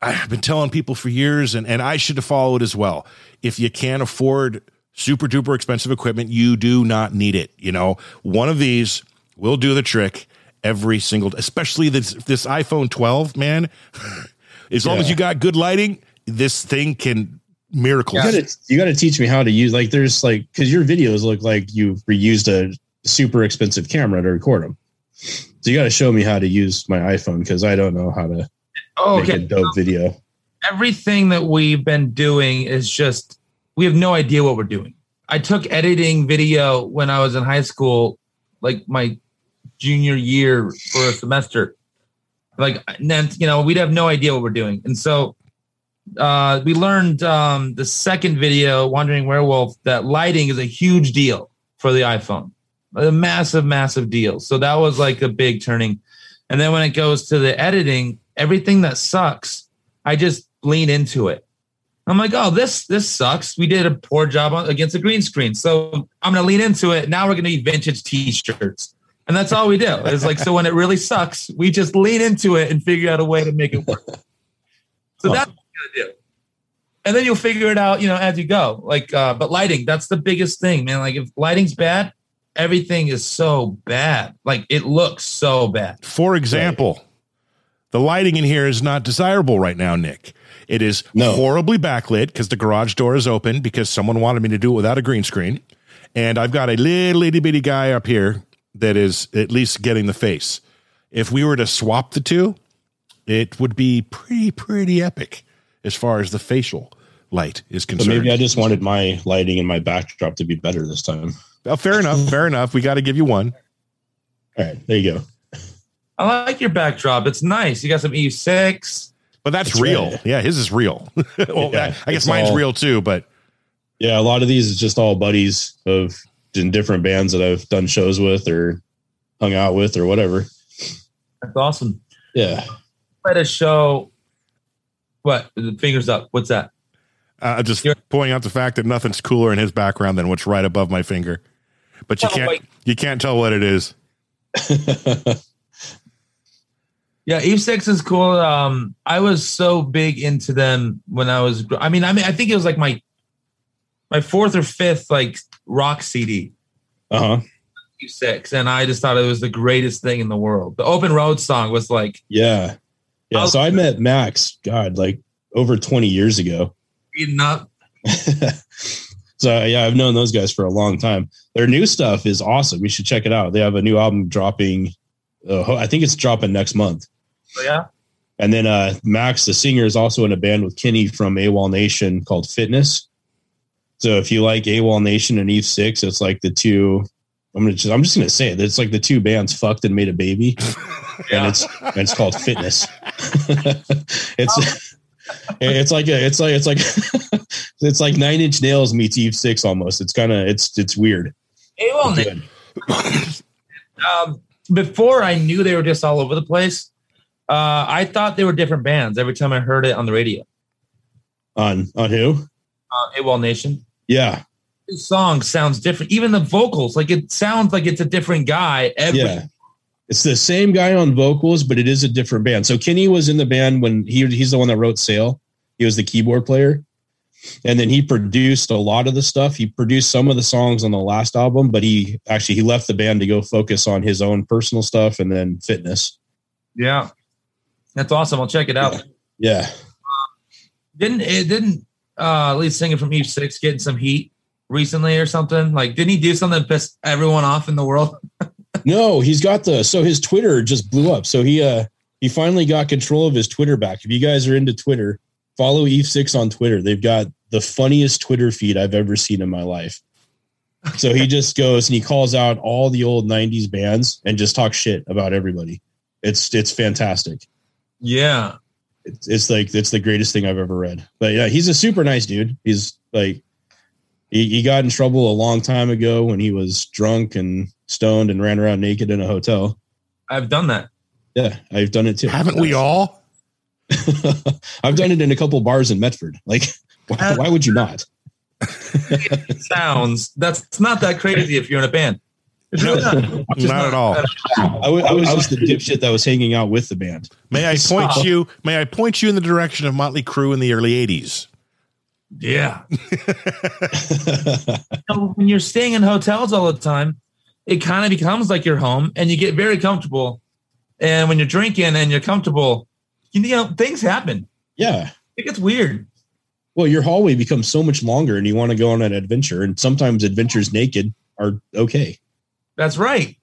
A: i've been telling people for years and, and i should have followed as well if you can't afford super duper expensive equipment you do not need it you know one of these will do the trick every single especially this this iphone 12 man as long as you got good lighting this thing can miracles
B: You gotta you gotta teach me how to use like there's like because your videos look like you reused a super expensive camera to record them. So you got to show me how to use my iPhone because I don't know how to
C: Oh,
B: make a dope video.
C: Everything that we've been doing is just we have no idea what we're doing. I took editing video when I was in high school, like my junior year for a semester. Like and then you know we'd have no idea what we're doing, and so uh, we learned um, the second video, Wandering Werewolf, that lighting is a huge deal for the iPhone, a massive, massive deal. So that was like a big turning. And then when it goes to the editing, everything that sucks, I just lean into it. I'm like, oh, this this sucks. We did a poor job on, against a green screen, so I'm gonna lean into it. Now we're gonna need vintage T-shirts, and that's all we do. It's like so when it really sucks, we just lean into it and figure out a way to make it work. So that's what we're gonna do, and then you'll figure it out, you know, as you go. Like, uh, but lighting, that's the biggest thing, man. Like if lighting's bad, everything is so bad. Like it looks so bad.
A: For example, the lighting in here is not desirable right now, Nick. It is
B: No.
A: horribly backlit because the garage door is open because someone wanted me to do it without a green screen. And I've got a little itty bitty guy up here that is at least getting the face. If we were to swap the two, it would be pretty, pretty epic as far as the facial light is
B: So
A: concerned.
B: maybe I just wanted my lighting and my backdrop to be better this time.
A: Oh, fair enough. Fair enough. We got to give you one.
B: All right, there you go.
C: I like your backdrop. It's nice. You got some Eve Six.
A: But that's,
B: That's
A: real.
B: right.
A: Yeah, his is real. well,
B: Yeah,
A: I guess mine's
B: all-
A: real too, but
B: Yeah, a lot of these is just all buddies of in different bands that I've done shows with or hung out with or whatever.
C: That's awesome.
B: Yeah.
C: Let a show. What? The fingers up. What's that?
A: uh, just
C: You're-
A: pointing out the fact that nothing's cooler in his background than what's right above my finger. But you
C: Oh,
A: can't
C: wait.
A: you can't tell what it is.
C: Yeah, Eve Six is cool. Um, I was so big into them when I was. I mean, I mean, I think it was like my my fourth or fifth like rock CD.
B: uh huh.
C: Eve Six, and I just thought it was the greatest thing in the world. The Open Road song was like
B: Yeah. Yeah.
C: Oh.
B: So I met Max, God, like over 20 years ago.
C: up.
B: so yeah, I've known those guys for a long time. Their new stuff is awesome. You should check it out. They have a new album dropping. Uh, I think it's dropping next month.
C: So yeah,
B: And then uh, Max, the singer, is also in a band with Kenny from AWOL Nation called Fitness. So if you like AWOL Nation and Eve Six, it's like the two. I'm gonna just I'm just gonna say it. It's like the two bands fucked and made a baby, and it's and it's called Fitness. it's it's like a, it's like it's like it's like Nine Inch Nails meets Eve Six almost. It's kind of it's it's weird.
C: Hey, well, Nick, um, before I knew they were just all over the place, uh, I thought they were different bands every time I heard it on the radio.
B: On on who?
C: Uh, AWOL Nation.
B: Yeah,
C: The song sounds different. Even the vocals, like it sounds like it's a different guy. Every,
B: yeah. It's the same guy on vocals, but it is a different band. So Kenny was in the band when he he's the one that wrote Sail. He was the keyboard player. And then he produced a lot of the stuff. He produced some of the songs on the last album, but he actually he left the band to go focus on his own personal stuff and then fitness.
C: yeah, that's awesome. I'll check it out.
B: Yeah.
C: Didn't it didn't uh lead singer from Eve Six getting some heat recently or something? Like, didn't he do something that pissed everyone off in the world?
B: No, he's got the so his Twitter just blew up. So he uh he finally got control of his Twitter back. If you guys are into Twitter, follow Eve Six on Twitter. They've got the funniest Twitter feed I've ever seen in my life. So he just goes and he calls out all the old '90s bands and just talks shit about everybody. It's it's fantastic.
C: Yeah,
B: It's, it's like it's the greatest thing I've ever read. But yeah, he's a super nice dude. He's like he, he got in trouble a long time ago when he was drunk and stoned and ran around naked in a hotel.
C: I've done that.
B: Yeah, I've done it too.
A: Haven't we all?
B: I've done it in a couple bars in Medford. Like, why, why would you not?
C: It sounds that's not that crazy if you're in a band. It's really not.
A: Not at all.
B: I wa- I was just the dipshit that was hanging out with the band.
A: May I point
C: Stop.
A: you? May I point you in the direction of Motley Crue in the early '80s?
C: Yeah. So when you're staying in hotels all the time, it kind of becomes like your home and you get very comfortable. And when you're drinking and you're comfortable, you know, things happen.
B: yeah.
C: It gets weird.
B: Well, your hallway becomes so much longer, and you want to go on an adventure. And sometimes adventures naked are okay.
C: That's right.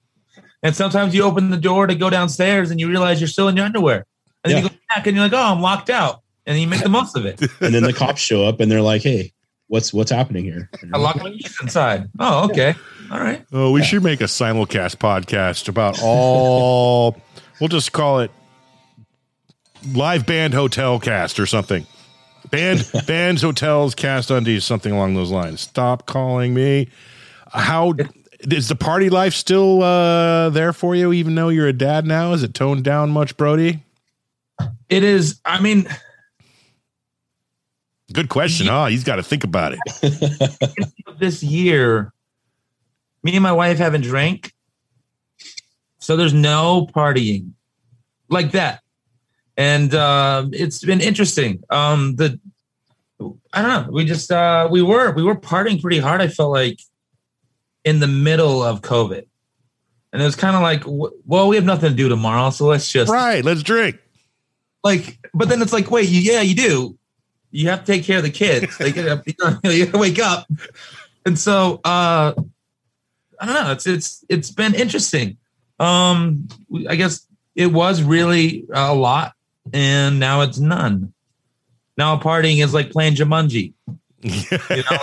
C: And sometimes you open the door to go downstairs and you realize you're still in your underwear. And then
B: Yeah.
C: you go back and you're like, oh, I'm locked out. And you make the most of it.
B: And then the cops show up and they're like, "Hey, what's what's happening here?"
C: I lock my keys inside. Oh, okay. All right.
A: Oh, we should make a simulcast podcast about all. we'll just call it live band hotel cast or something. Band, bands, hotels, cast undies, something along those lines. Stop calling me. How is the party life still uh, there for you, even though you're a dad now? Is it toned down much, Brody?
C: It is. I mean,
A: Good question. Oh, he's got to think about it.
C: this year, me and my wife haven't drank, so there's no partying like that, and uh, it's been interesting. Um, the I don't know. We just uh, we were we were partying pretty hard. I felt like in the middle of COVID, and it was kind of like, well, we have nothing to do tomorrow, so let's just
A: Right. Let's drink.
C: like. But then it's like, wait, you, yeah, you do. You have to take care of the kids. Like, you gotta, you gotta wake up, and so uh, I don't know. It's it's it's been interesting. Um, I guess it was really a lot, and now it's none. Now partying is like playing Jumanji. You know,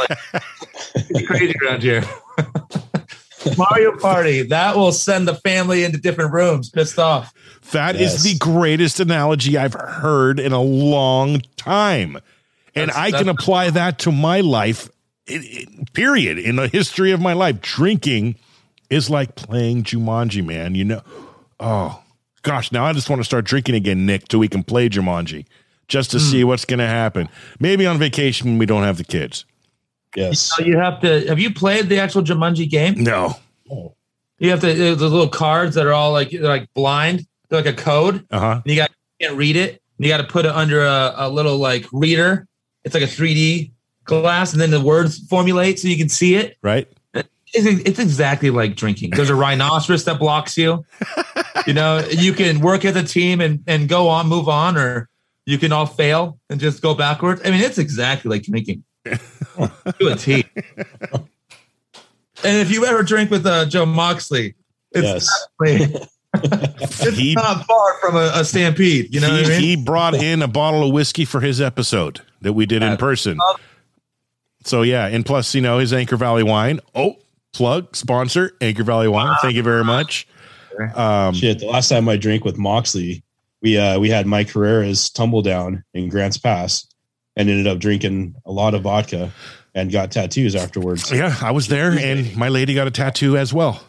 C: like crazy around here. Mario Party that will send the family into different rooms, pissed off.
A: That is
B: Yes.
A: the greatest analogy I've heard in a long time. And
C: That's-
A: I can apply that to my life, i- i- period. In the history of my life, drinking is like playing Jumanji, man. You know, oh, gosh, now I just want to start drinking again, Nick, till we can play Jumanji just to see what's going to happen. Maybe on vacation when we don't have the kids.
B: Yes.
C: So you have to. Have you played the actual Jumanji game?
A: No.
C: You have to. There's the little cards that are all like they're like blind. They're like a code.
A: Uh huh.
C: And you got you can't read it. And you got to put it under a, a little like reader. It's like a 3D glass, and then the words formulate so you can see it.
A: Right.
C: It's, it's exactly like drinking. There's a rhinoceros that blocks you. You know, you can work as a team and and go on, move on, or you can all fail and just go backwards. I mean, it's exactly like drinking to a T. And if you ever drink with uh, Joe Moxley, it's
B: Yes.
C: it's
A: He-
C: not far from a, a stampede. You know
A: he,
C: what I mean?
A: he brought in a bottle of whiskey for his episode that we did in person. So yeah, and plus, you know, his Anchor Valley wine. Oh, plug sponsor Anchor Valley wine. Thank you very much. Um,
B: Shit. The last time I drank with Moxley, we uh we had Mike Herrera's tumble down in Grants Pass and ended up drinking a lot of vodka and got tattoos afterwards.
A: yeah, I was there, and my lady got a tattoo as well.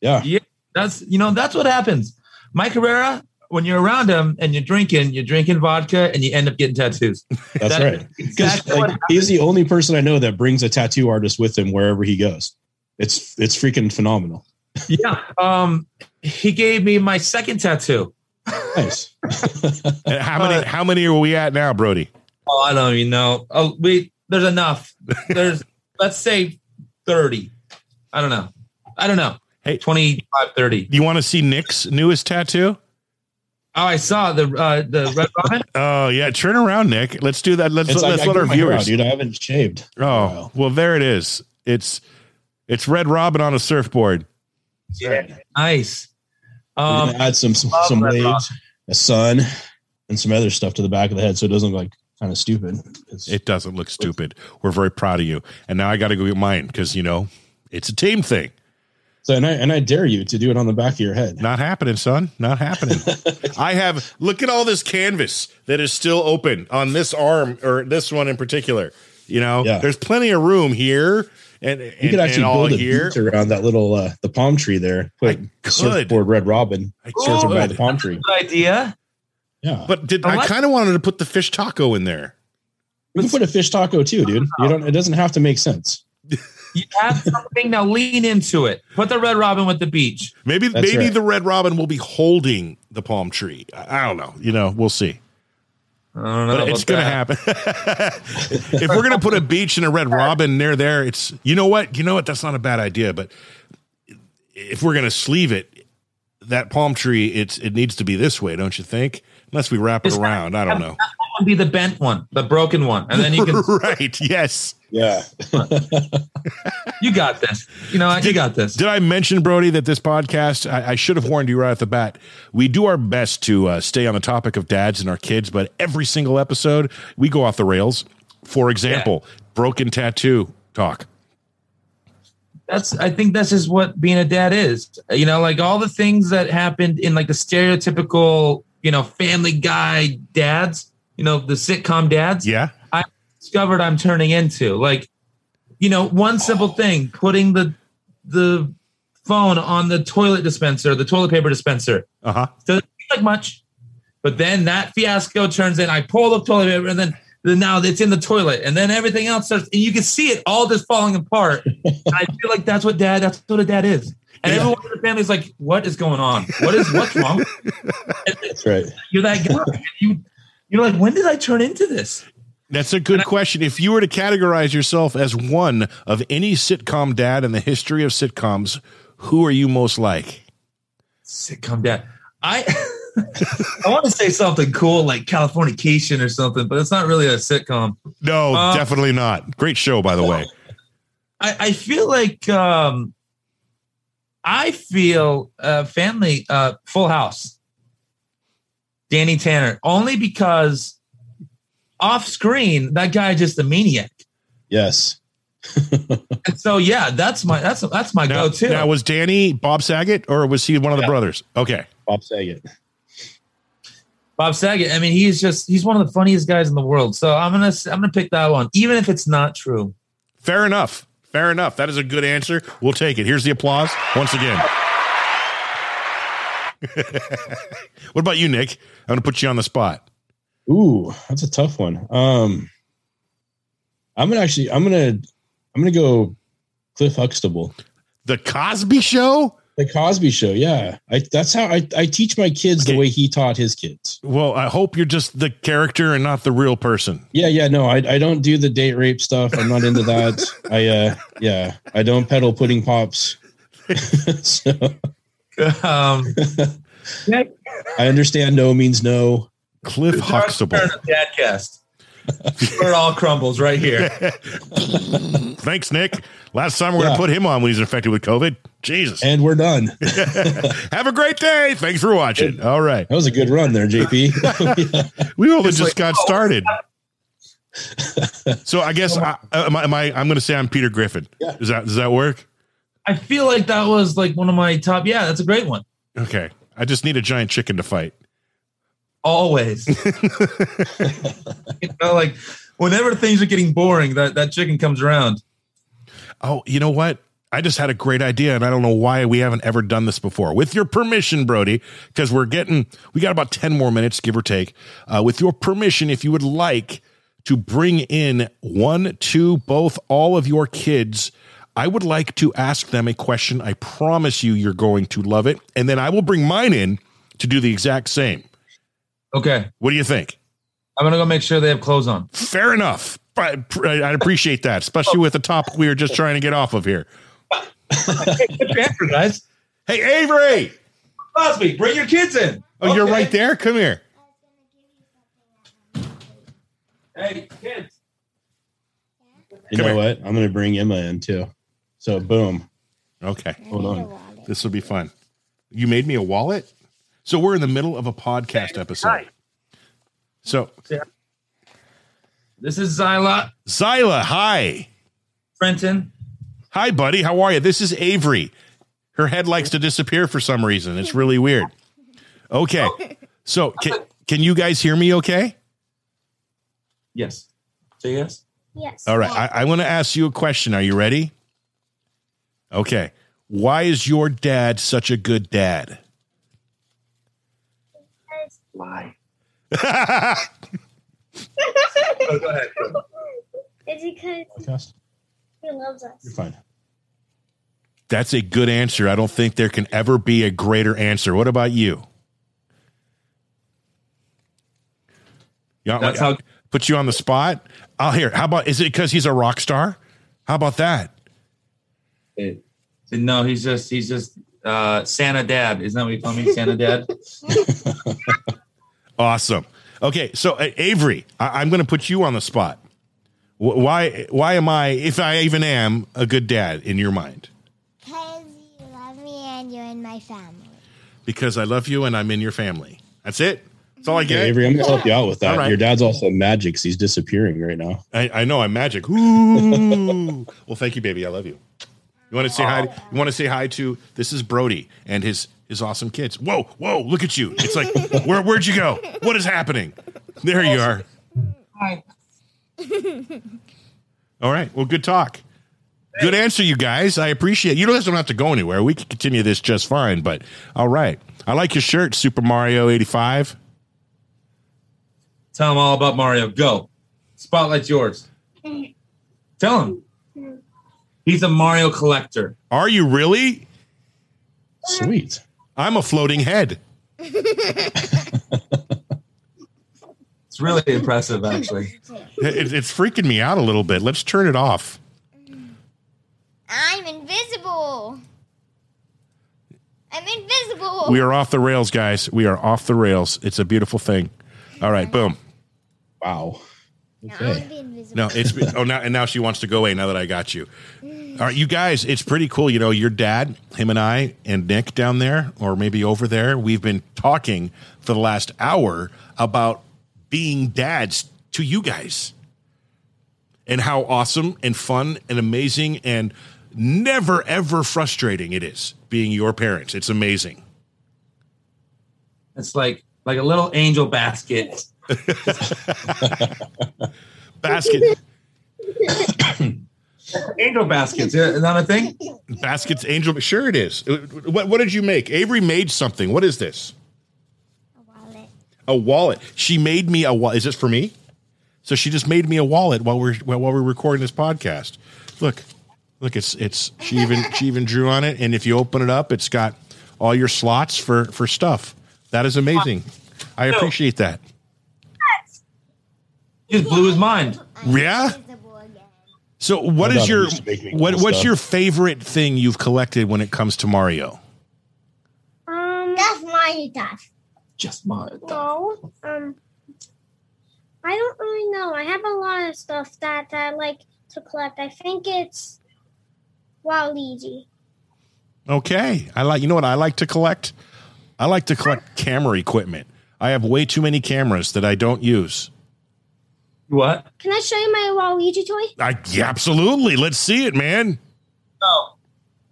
B: Yeah.
C: Yeah, that's you know that's what happens. Mike Herrera, when you're around him and you're drinking, you're drinking vodka and you end up getting tattoos.
B: That's
C: That-
B: right. Because
C: Exactly
B: like, he's the only person I know that brings a tattoo artist with him wherever he goes. It's it's freaking phenomenal.
C: yeah. Um, he gave me my second tattoo.
B: Nice.
A: How many? How many are we at now, Brody?
C: Oh, I don't even know. Oh, we there's enough. There's let's say 30. I don't know. I don't know.
A: Hey.
C: 25, 30.
A: Do you want to see Nick's newest tattoo?
C: Oh, I saw the uh the red robin.
A: Oh yeah, turn around, Nick. Let's do that. Let's
B: It's
A: let's
B: I
A: let our
B: my hair out,
A: viewers.
B: dude. I haven't shaved.
A: Oh well, there it is. It's it's Red Robin on a surfboard.
C: Yeah, nice.
B: We're
C: Um
B: add some some, some waves, a sun, and some other stuff to the back of the head, so it doesn't look like kind of stupid. It's,
A: It doesn't look stupid. We're very proud of you. And now I got to go get mine because you know it's a team thing.
B: So, and I and I dare you to do it on the back of your head.
A: Not happening, son. Not happening. I have look at all this canvas that is still open on this arm or this one in particular. You know,
B: Yeah.
A: there's plenty of room here and,
B: You
A: and,
B: could actually
A: all
B: build a
A: here.
B: beach around that little uh, the palm tree there. Put
A: I
B: a
A: could.
B: surfboard red robin
A: I
B: surfing by the palm tree.
C: good idea.
B: Yeah,
A: But did
C: I
A: I kind of wanted to put the fish taco in there?
B: you can put a fish taco too, dude. You don't. It doesn't have to make sense.
C: You have something now. Lean into it. Put the red robin with the beach.
A: Maybe
B: That's
A: maybe
B: right.
A: the red robin will be holding the palm tree. I I don't know. You know, we'll see.
C: I don't know.
A: But it's going to
C: that.
A: happen. if we're going to put a beach and a red robin near there, it's you know what? You know what? That's not a bad idea. But if we're going to sleeve it, that palm tree, it's it needs to be this way, don't you think? Unless we wrap it
C: It's not-
A: around. I don't know.
C: One Be the bent one, the broken one, and then you can.
A: right? Yes.
B: Yeah,
C: you got this. You know what? You got this.
A: Did I mention Brody that this podcast? I, I should have warned you right off the bat. We do our best to uh, stay on the topic of dads and our kids, but every single episode we go off the rails. For example, broken tattoo talk.
C: That's. I think that's just what being a dad is. You know, like all the things that happened in like the stereotypical, you know, Family Guy dads. You know, the sitcom dads.
A: Yeah.
C: I discovered I'm turning into. Like, you know, one simple thing, putting the the phone on the toilet dispenser, the toilet paper dispenser.
A: Uh huh.
C: Doesn't seem like much. But then that fiasco turns in. I pull the toilet paper and then, then now it's in the toilet. And then everything else starts, and you can see it all just falling apart. I feel like that's what dad, that's what a dad is. And
A: Yeah.
C: everyone in the family is like, what is going on? What is what's wrong?
B: That's right.
C: you're that guy. You you're like, when did I turn into this?
A: That's a good question. If you were to categorize yourself as one of any sitcom dad in the history of sitcoms, who are you most like?
C: Sitcom dad. I I want to say something cool like Californication or something, but it's not really a sitcom.
A: No,
C: Uh,
A: definitely not. Great show, by the way.
C: I, I feel like um I feel uh family uh full house. Danny Tanner. Only because off screen, that guy is just a maniac.
B: Yes.
C: And so yeah, that's my that's that's my
A: Now,
C: go-to.
A: now, was Danny Bob Saget or was he one of the
B: Yeah.
A: brothers? Okay.
B: Bob Saget.
C: Bob Saget. I mean, he's just he's one of the funniest guys in the world. So I'm gonna I'm gonna pick that one, even if it's not true.
A: Fair enough. Fair enough. That is a good answer. We'll take it. Here's the applause once again. what about you, Nick? I'm going to put you on the spot.
B: Ooh, that's a tough one. Um, I'm gonna actually, I'm gonna, I'm gonna go Cliff Huxtable,
A: The Cosby Show?
B: the Cosby Show. Yeah, I, that's how I, I teach my kids
A: Okay.
B: the way he taught his kids.
A: Well, I hope you're just the character and not the real person.
B: Yeah, yeah, no, I, I don't do the date rape stuff. I'm not into that. I, uh, yeah, I don't peddle pudding pops. so
C: Um,
B: I understand no means no.
A: Cliff Huxtable.
C: Dadcast. Where it all crumbles right here.
A: Thanks, Nick. Last time we're going to put him on when he's infected with COVID. Jesus.
B: And we're done.
A: Have a great day. Thanks for watching. All right.
B: That was a good run there, JP.
A: We only just
C: like,
A: got
C: oh.
A: started. So I guess I, am I, am I, I'm going to say I'm Peter Griffin.
B: Yeah.
A: Does that does that work?
C: I feel like that was like one of my top. Yeah, that's a great one.
A: Okay. I just need a giant chicken to fight.
C: Always. you know, like whenever things are getting boring, that that chicken comes around.
A: Oh, you know what? I just had a great idea, and I don't know why we haven't ever done this before. With your permission, Brody, because we're getting, we got about 10 more minutes, give or take. Uh, with your permission, if you would like to bring in one, two, both, all of your kids, I would like to ask them a question. I promise you, you're going to love it. And then I will bring mine in to do the exact same.
C: Okay,
A: What do you think?
C: I'm gonna go make sure they have clothes on.
A: Fair enough. I, I appreciate that, especially with the topic we were just trying to get off of here.
C: Good answer, guys.
A: Hey, Avery.
C: Cosby, bring your kids in.
A: Oh, you're right there. Come here.
C: Hey, kids.
B: You
A: Come
B: know
A: here.
B: what? I'm gonna bring Emma in too. So boom.
A: Okay.
B: Hold on.
A: This will be fun. You made me a wallet? So we're in the middle of a podcast episode. So,
C: This is Zyla
A: Zyla, hi.
C: Frenton.
A: Hi, buddy. How are you? This is Avery. Her head likes to disappear for some reason. It's really weird. Okay. So, can, can you guys hear me okay?
C: Yes. Say yes.
D: Yes.
A: All right. I, I want to ask you a question. Are you ready? Okay. Why is your dad such a good dad?
C: Lie.
D: It's
C: Oh, go ahead.
D: because he loves us.
B: You're fine.
A: That's a good answer. I don't think there can ever be a greater answer. What about you? Yeah,
C: That's how.
A: put you on the spot. I'll hear. How about is it because he's a rock star? How about that?
C: No, he's just he's just uh, Santa Dad. Isn't that what you call me, Santa Dad?
A: Awesome. Okay, so uh, Avery, I, I'm going to put you on the spot. Wh- Why? Why am I, if I even am, a good dad in your mind?
D: Because you love me and you're in my family.
A: Because I love you and I'm in your family. That's it. That's all I
B: Hey,
A: get.
B: Avery, I'm gonna help you out with that.
A: All right.
B: Your dad's also magic, 'cause he's disappearing right now.
A: I, I know I'm magic. Ooh. well, thank you, baby. I love you. You want to say hi? Oh. You want to say hi to this is Brody and his his awesome kids. Whoa, whoa! Look at you. It's like where where'd you go? What is happening? There you are.
C: Hi.
A: All right. Well, good talk. Good answer, you guys. I appreciate. You guys don't have to go anywhere. We can continue this just fine. But all right. I like your shirt, Super Mario eighty five.
C: Tell them all about Mario. Go. Spotlight's yours. Tell him. He's a Mario collector.
A: Are you really?
B: Sweet.
A: I'm a floating head.
C: It's really impressive, actually.
A: It, it's freaking me out a little bit. Let's turn it off.
D: I'm invisible. I'm invisible.
A: We are off the rails, guys. We are off the rails. It's a beautiful thing. All right, boom.
B: Wow.
D: No,
B: Okay.
D: I'm invisible.
A: No, it's oh now and now she wants to go away. Now that I got you, all right, you guys, it's pretty cool. You know, your dad, him and I, and Nick down there, or maybe over there, we've been talking for the last hour about being dads to you guys, and how awesome and fun and amazing and never ever frustrating it is being your parents. It's amazing.
C: It's like like a little angel basket.
A: Basket
C: Angel baskets. Is that a thing?
A: baskets, angel. Sure, it is. What what did you make? Avery made something. What is this?
D: A wallet.
A: a wallet. She made me a wallet. Is this for me? So she just made me a wallet while we're while we're recording this podcast. Look, look, it's it's she even she even drew on it, and if you open it up, it's got all your slots for for stuff. That is amazing. I appreciate that.
C: He just blew his mind.
A: Yeah?
D: Invisible again.
A: So, what
B: My
A: is
B: daughter
A: your
B: used to make me
A: what
B: cool
A: what's
B: stuff.
A: your favorite thing you've collected when it comes to Mario?
E: Um,
D: That's my stuff.
C: Just my
E: no. Um, I don't really know. I have a lot of stuff that I like to collect. I think it's Waluigi.
A: Okay, I like you know what I like to collect. I like to collect camera equipment. I have way too many cameras that I don't use.
C: What?
E: Can I show you my Waluigi toy?
A: I yeah, absolutely. Let's see it, man.
C: No.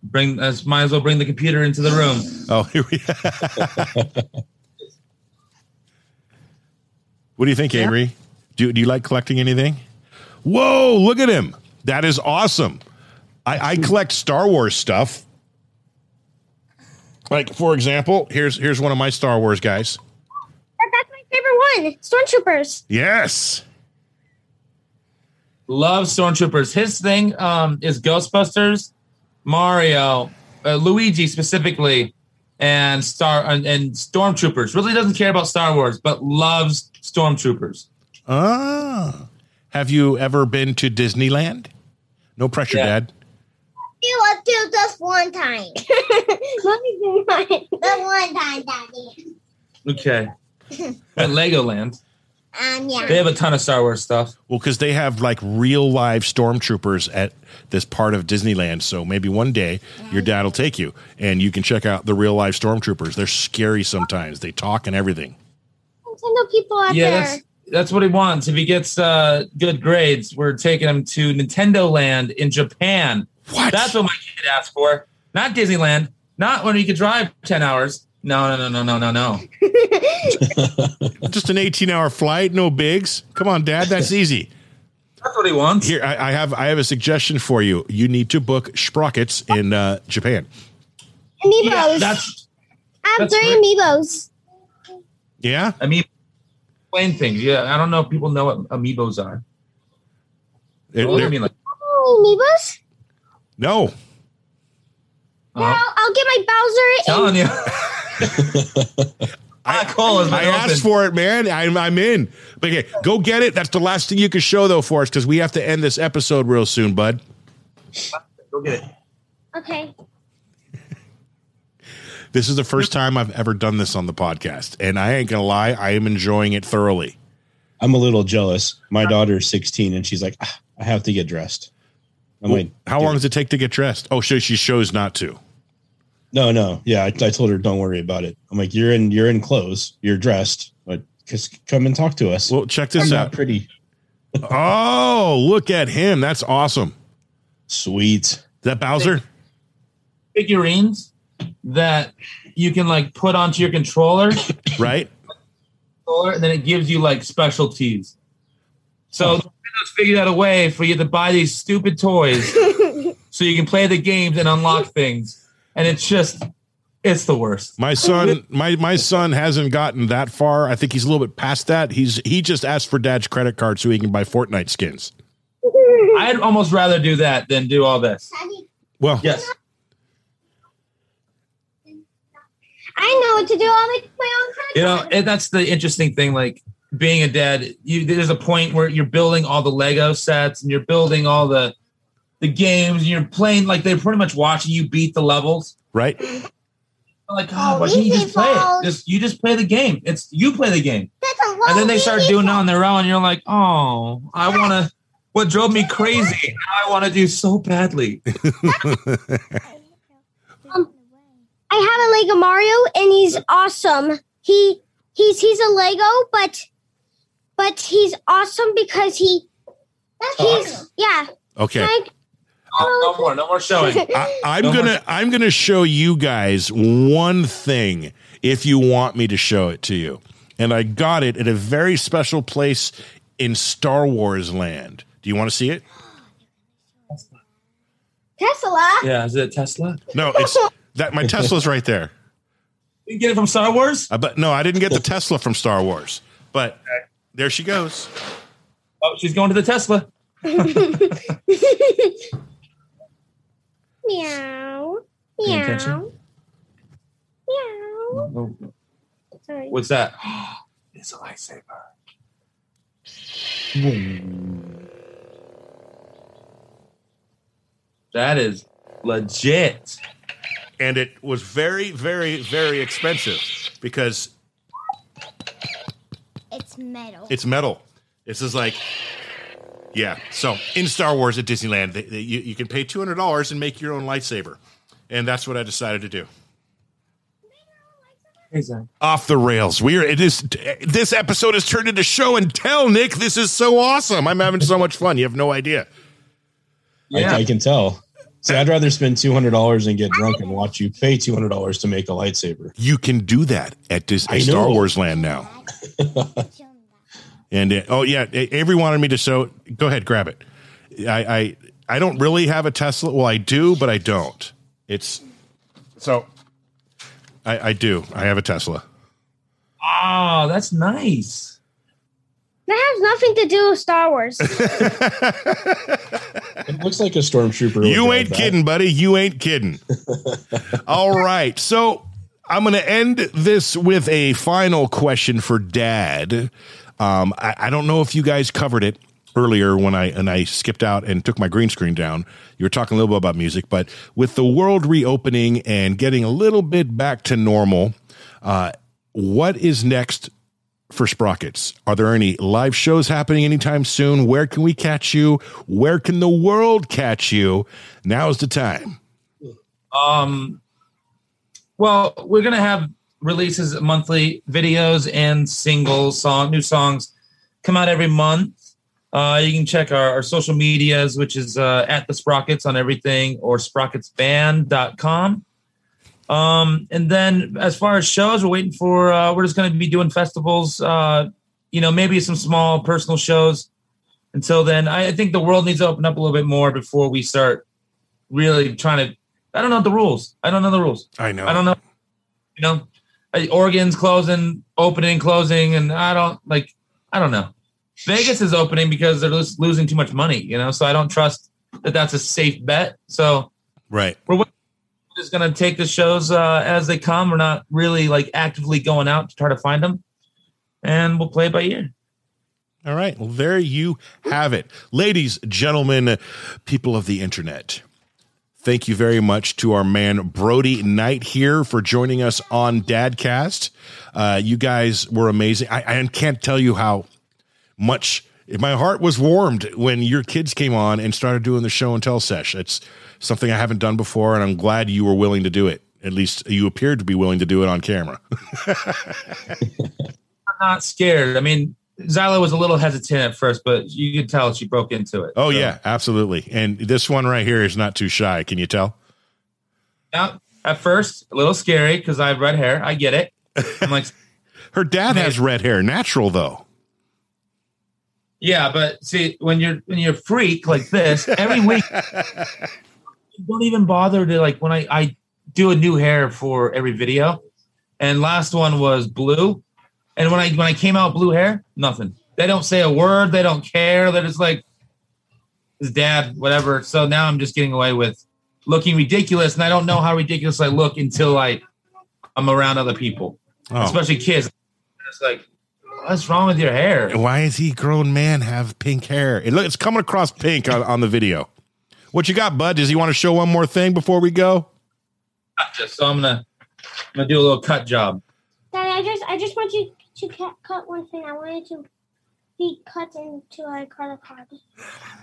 C: Bring us might as well bring the computer into the room.
A: Oh, here we. what do you think, Avery? Do do you like collecting anything? Whoa! Look at him. That is awesome. I, I collect Star Wars stuff. Like for example, here's here's one of my Star Wars guys.
E: That's my favorite one. Stormtroopers.
A: Yes.
C: Love Stormtroopers. His thing um, is Ghostbusters, Mario, uh, Luigi specifically, and Star and, and Stormtroopers. Really doesn't care about Star Wars, but loves Stormtroopers.
A: Ah. Have you ever been to Disneyland? No pressure,
C: Yeah.
A: Dad.
D: You will do this one time.
E: Let me do mine.
D: The one time, Daddy.
C: Okay. At Legoland,
D: Um, yeah.
C: they have a ton of Star Wars stuff.
A: Well, because they have like real live stormtroopers at this part of Disneyland. So maybe one day your dad will take you and you can check out the real live stormtroopers. They're scary sometimes. They talk and everything.
E: Nintendo people out
C: yeah,
E: there.
C: that's that's what he wants. If he gets uh, good grades, we're taking him to Nintendo Land in Japan.
A: What?
C: That's what my kid asked for. Not Disneyland. Not when he could drive ten hours. No, no, no, no, no, no, no.
A: Just an 18 hour flight, no bigs. Come on, Dad. That's easy.
C: That's what he wants.
A: Here, I, I have I have a suggestion for you. You need to book sprockets in uh, Japan.
E: Amiibos.
C: Yeah, that's
E: I have
C: that's
E: three
C: great.
E: amiibos.
A: Yeah.
C: I mean, explain things. Yeah, I don't know if people know what amiibos are.
A: It-
C: What do you mean, like?
E: Oh, amiibos?
A: no.
C: Uh,
E: Well, I'll get my Bowser
C: telling
E: and
C: you.
A: I,
C: call cool. It's
A: I
C: been
A: asked
C: open.
A: for it, man. I'm, I'm in. But okay, go get it. That's the last thing you can show though for us because we have to end this episode real soon, bud.
C: Go get it.
E: Okay.
A: This is the first time I've ever done this on the podcast, and I ain't gonna lie, I am enjoying it thoroughly.
B: I'm a little jealous. My daughter's 16 and she's like, "Ah, I have to get dressed. I'm
A: Well,
B: like,
A: how long does it take to get dressed? Oh, so she shows not to.
B: No, no. Yeah, I, I told her don't worry about it. I'm like, you're in, you're in clothes, you're dressed, but just come and talk to us.
A: Well, check
B: I'm
A: this out.
B: pretty.
A: Oh, look at him. That's awesome.
B: Sweet.
A: Is that Bowser?
C: Figurines that you can like put onto your controller.
A: Right?
C: store, and then it gives you like specialties. So oh. Nintendo's figured out a way for you to buy these stupid toys so you can play the games and unlock things, and it's just it's the worst.
A: My son, my my son hasn't gotten that far. I think he's a little bit past that. He's he just asked for dad's credit card so he can buy Fortnite skins.
C: I'd almost rather do that than do all this.
A: Well,
C: Yes.
E: I know what to do. I'll make my own credit
C: You know,
E: card.
C: and that's the interesting thing. Like being a dad, you there's a point where you're building all the Lego sets and you're building all the the games and you're playing like they're pretty much watching you beat the levels.
A: right?
C: Like,
E: Oh,
C: oh, why can't you just play it? Just you just play the game. It's you play the game. And then they start doing it on their own. And you're like, oh, I want to. What drove me crazy? Now I want to do so badly.
E: um, I have a Lego Mario, and he's awesome. He he's he's a Lego, but but he's awesome because he he's yeah.
A: Okay.
E: Like,
C: No, no more. No more showing.
A: I, I'm
C: No
A: gonna I'm gonna show you guys one thing if you want me to show it to you, and I got it at a very special place in Star Wars land. Do you want to see it?
E: Tesla.
C: Yeah, is it Tesla?
A: No, it's that my Tesla's right there.
C: You get it from Star Wars?
A: Uh, but no, I didn't get the Tesla from Star Wars. But there she goes.
C: Oh, she's going to the Tesla.
E: Meow. Meow. Meow.
C: Oh,
E: Sorry.
C: What's that? It's a lightsaber. That is legit.
A: And it was very, very, very expensive because
D: It's metal.
A: it's metal. This is like, yeah. So in Star Wars at Disneyland, they, they, you, you can pay two hundred dollars and make your own lightsaber, and that's what I decided to do. Off the rails. We are. It is. This episode has turned into show and tell. Nick, this is so awesome. I'm having so much fun. You have no idea.
C: Yeah.
B: I, I can tell. See, I'd rather spend two hundred dollars and get drunk and watch you pay two hundred dollars to make a lightsaber.
A: You can do that at Dis-
B: I
A: at Star. Wars Land now. And uh, oh yeah, Avery wanted me to show. Go ahead, grab it. I, I I don't really have a Tesla. Well, I do, but I don't. It's so. I, I do. I have a Tesla.
C: Oh, that's nice.
E: That has nothing to do with Star Wars.
B: It looks like a stormtrooper.
A: You
B: drive
A: ain't
B: that.
A: kidding, buddy. You ain't kidding. All right. So I'm going to end this with a final question for Dad. Um, I, I don't know if you guys covered it earlier when I and I skipped out and took my green screen down. You were talking a little bit about music, but with the world reopening and getting a little bit back to normal, uh, what is next for Sprockets? Are there any live shows happening anytime soon? Where can we catch you? Where can the world catch you? Now's the time.
C: Um, well, we're gonna have releases monthly videos and singles, song, new songs come out every month. Uh, you can check our, our social medias, which is uh, at the Sprockets on everything or sprocketsband.com. Um, and then as far as shows, we're waiting for, uh, we're just going to be doing festivals, uh, you know, maybe some small personal shows. Until then, I, I think the world needs to open up a little bit more before we start really trying to. I don't know the rules. I don't know the rules.
A: I know.
C: I don't know. You know, Oregon's closing, opening, closing, and I don't like. I don't know. Vegas is opening because they're just losing too much money. You know, so I don't trust that that's a safe bet. So
A: Right.
C: we're just gonna take the shows uh, as they come. We're not really like actively going out to try to find them, and we'll play by ear.
A: All right. Well, there you have it. Ladies, gentlemen, people of the internet. Thank you very much to our man Brody Knight here for joining us on Dadcast. Uh, you guys were amazing. I, I can't tell you how much my heart was warmed when your kids came on and started doing the show and tell sesh. It's something I haven't done before, and I'm glad you were willing to do it. At least you appeared to be willing to do it on camera.
C: I'm not scared. I mean, Zyla was a little hesitant at first, but you could tell she broke into it.
A: Oh
C: So,
A: yeah, absolutely. And this one right here is not too shy. Can you tell?
C: Now, at first, a little scary because I have red hair. I get it. I'm like,
A: Her dad has red hair, natural though.
C: Yeah, but see, when you're when you're a freak like this, every week don't even bother to like when I I do a new hair for every video, and last one was blue, and when I when I came out blue hair, nothing. They don't say a word. They don't care. They're just like his dad, whatever. So now I'm just getting away with looking ridiculous, and I don't know how ridiculous I look until I I'm around other people,
A: Oh.
C: especially kids. It's like, what's wrong with your hair?
A: Why is he grown man have pink hair? It look, it's coming across pink on, on the video. What you got, bud? Does he want to show one more thing before we go?
C: Just so I'm gonna I'm gonna do a little cut job.
E: Daddy, I just I just want you to cut, cut one thing. I wanted to be cut into a credit card.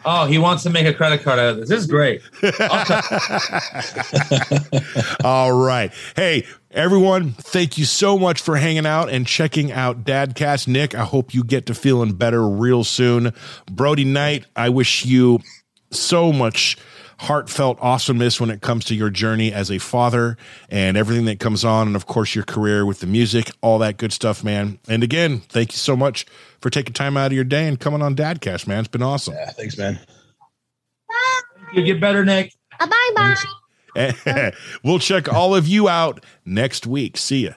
C: Oh, he wants to make a credit card out of this. This is great.
A: All right. Hey, everyone, thank you so much for hanging out and checking out Dadcast. Nick, I hope you get to feeling better real soon. Brody Knight, I wish you so much heartfelt awesomeness when it comes to your journey as a father and everything that comes on and of course your career with the music all that good stuff man and again thank you so much for taking time out of your day and coming on dadcast man it's been awesome
B: Yeah, thanks, man.
C: You get better, Nick.
E: Bye bye.
A: we'll check all of you out next week see ya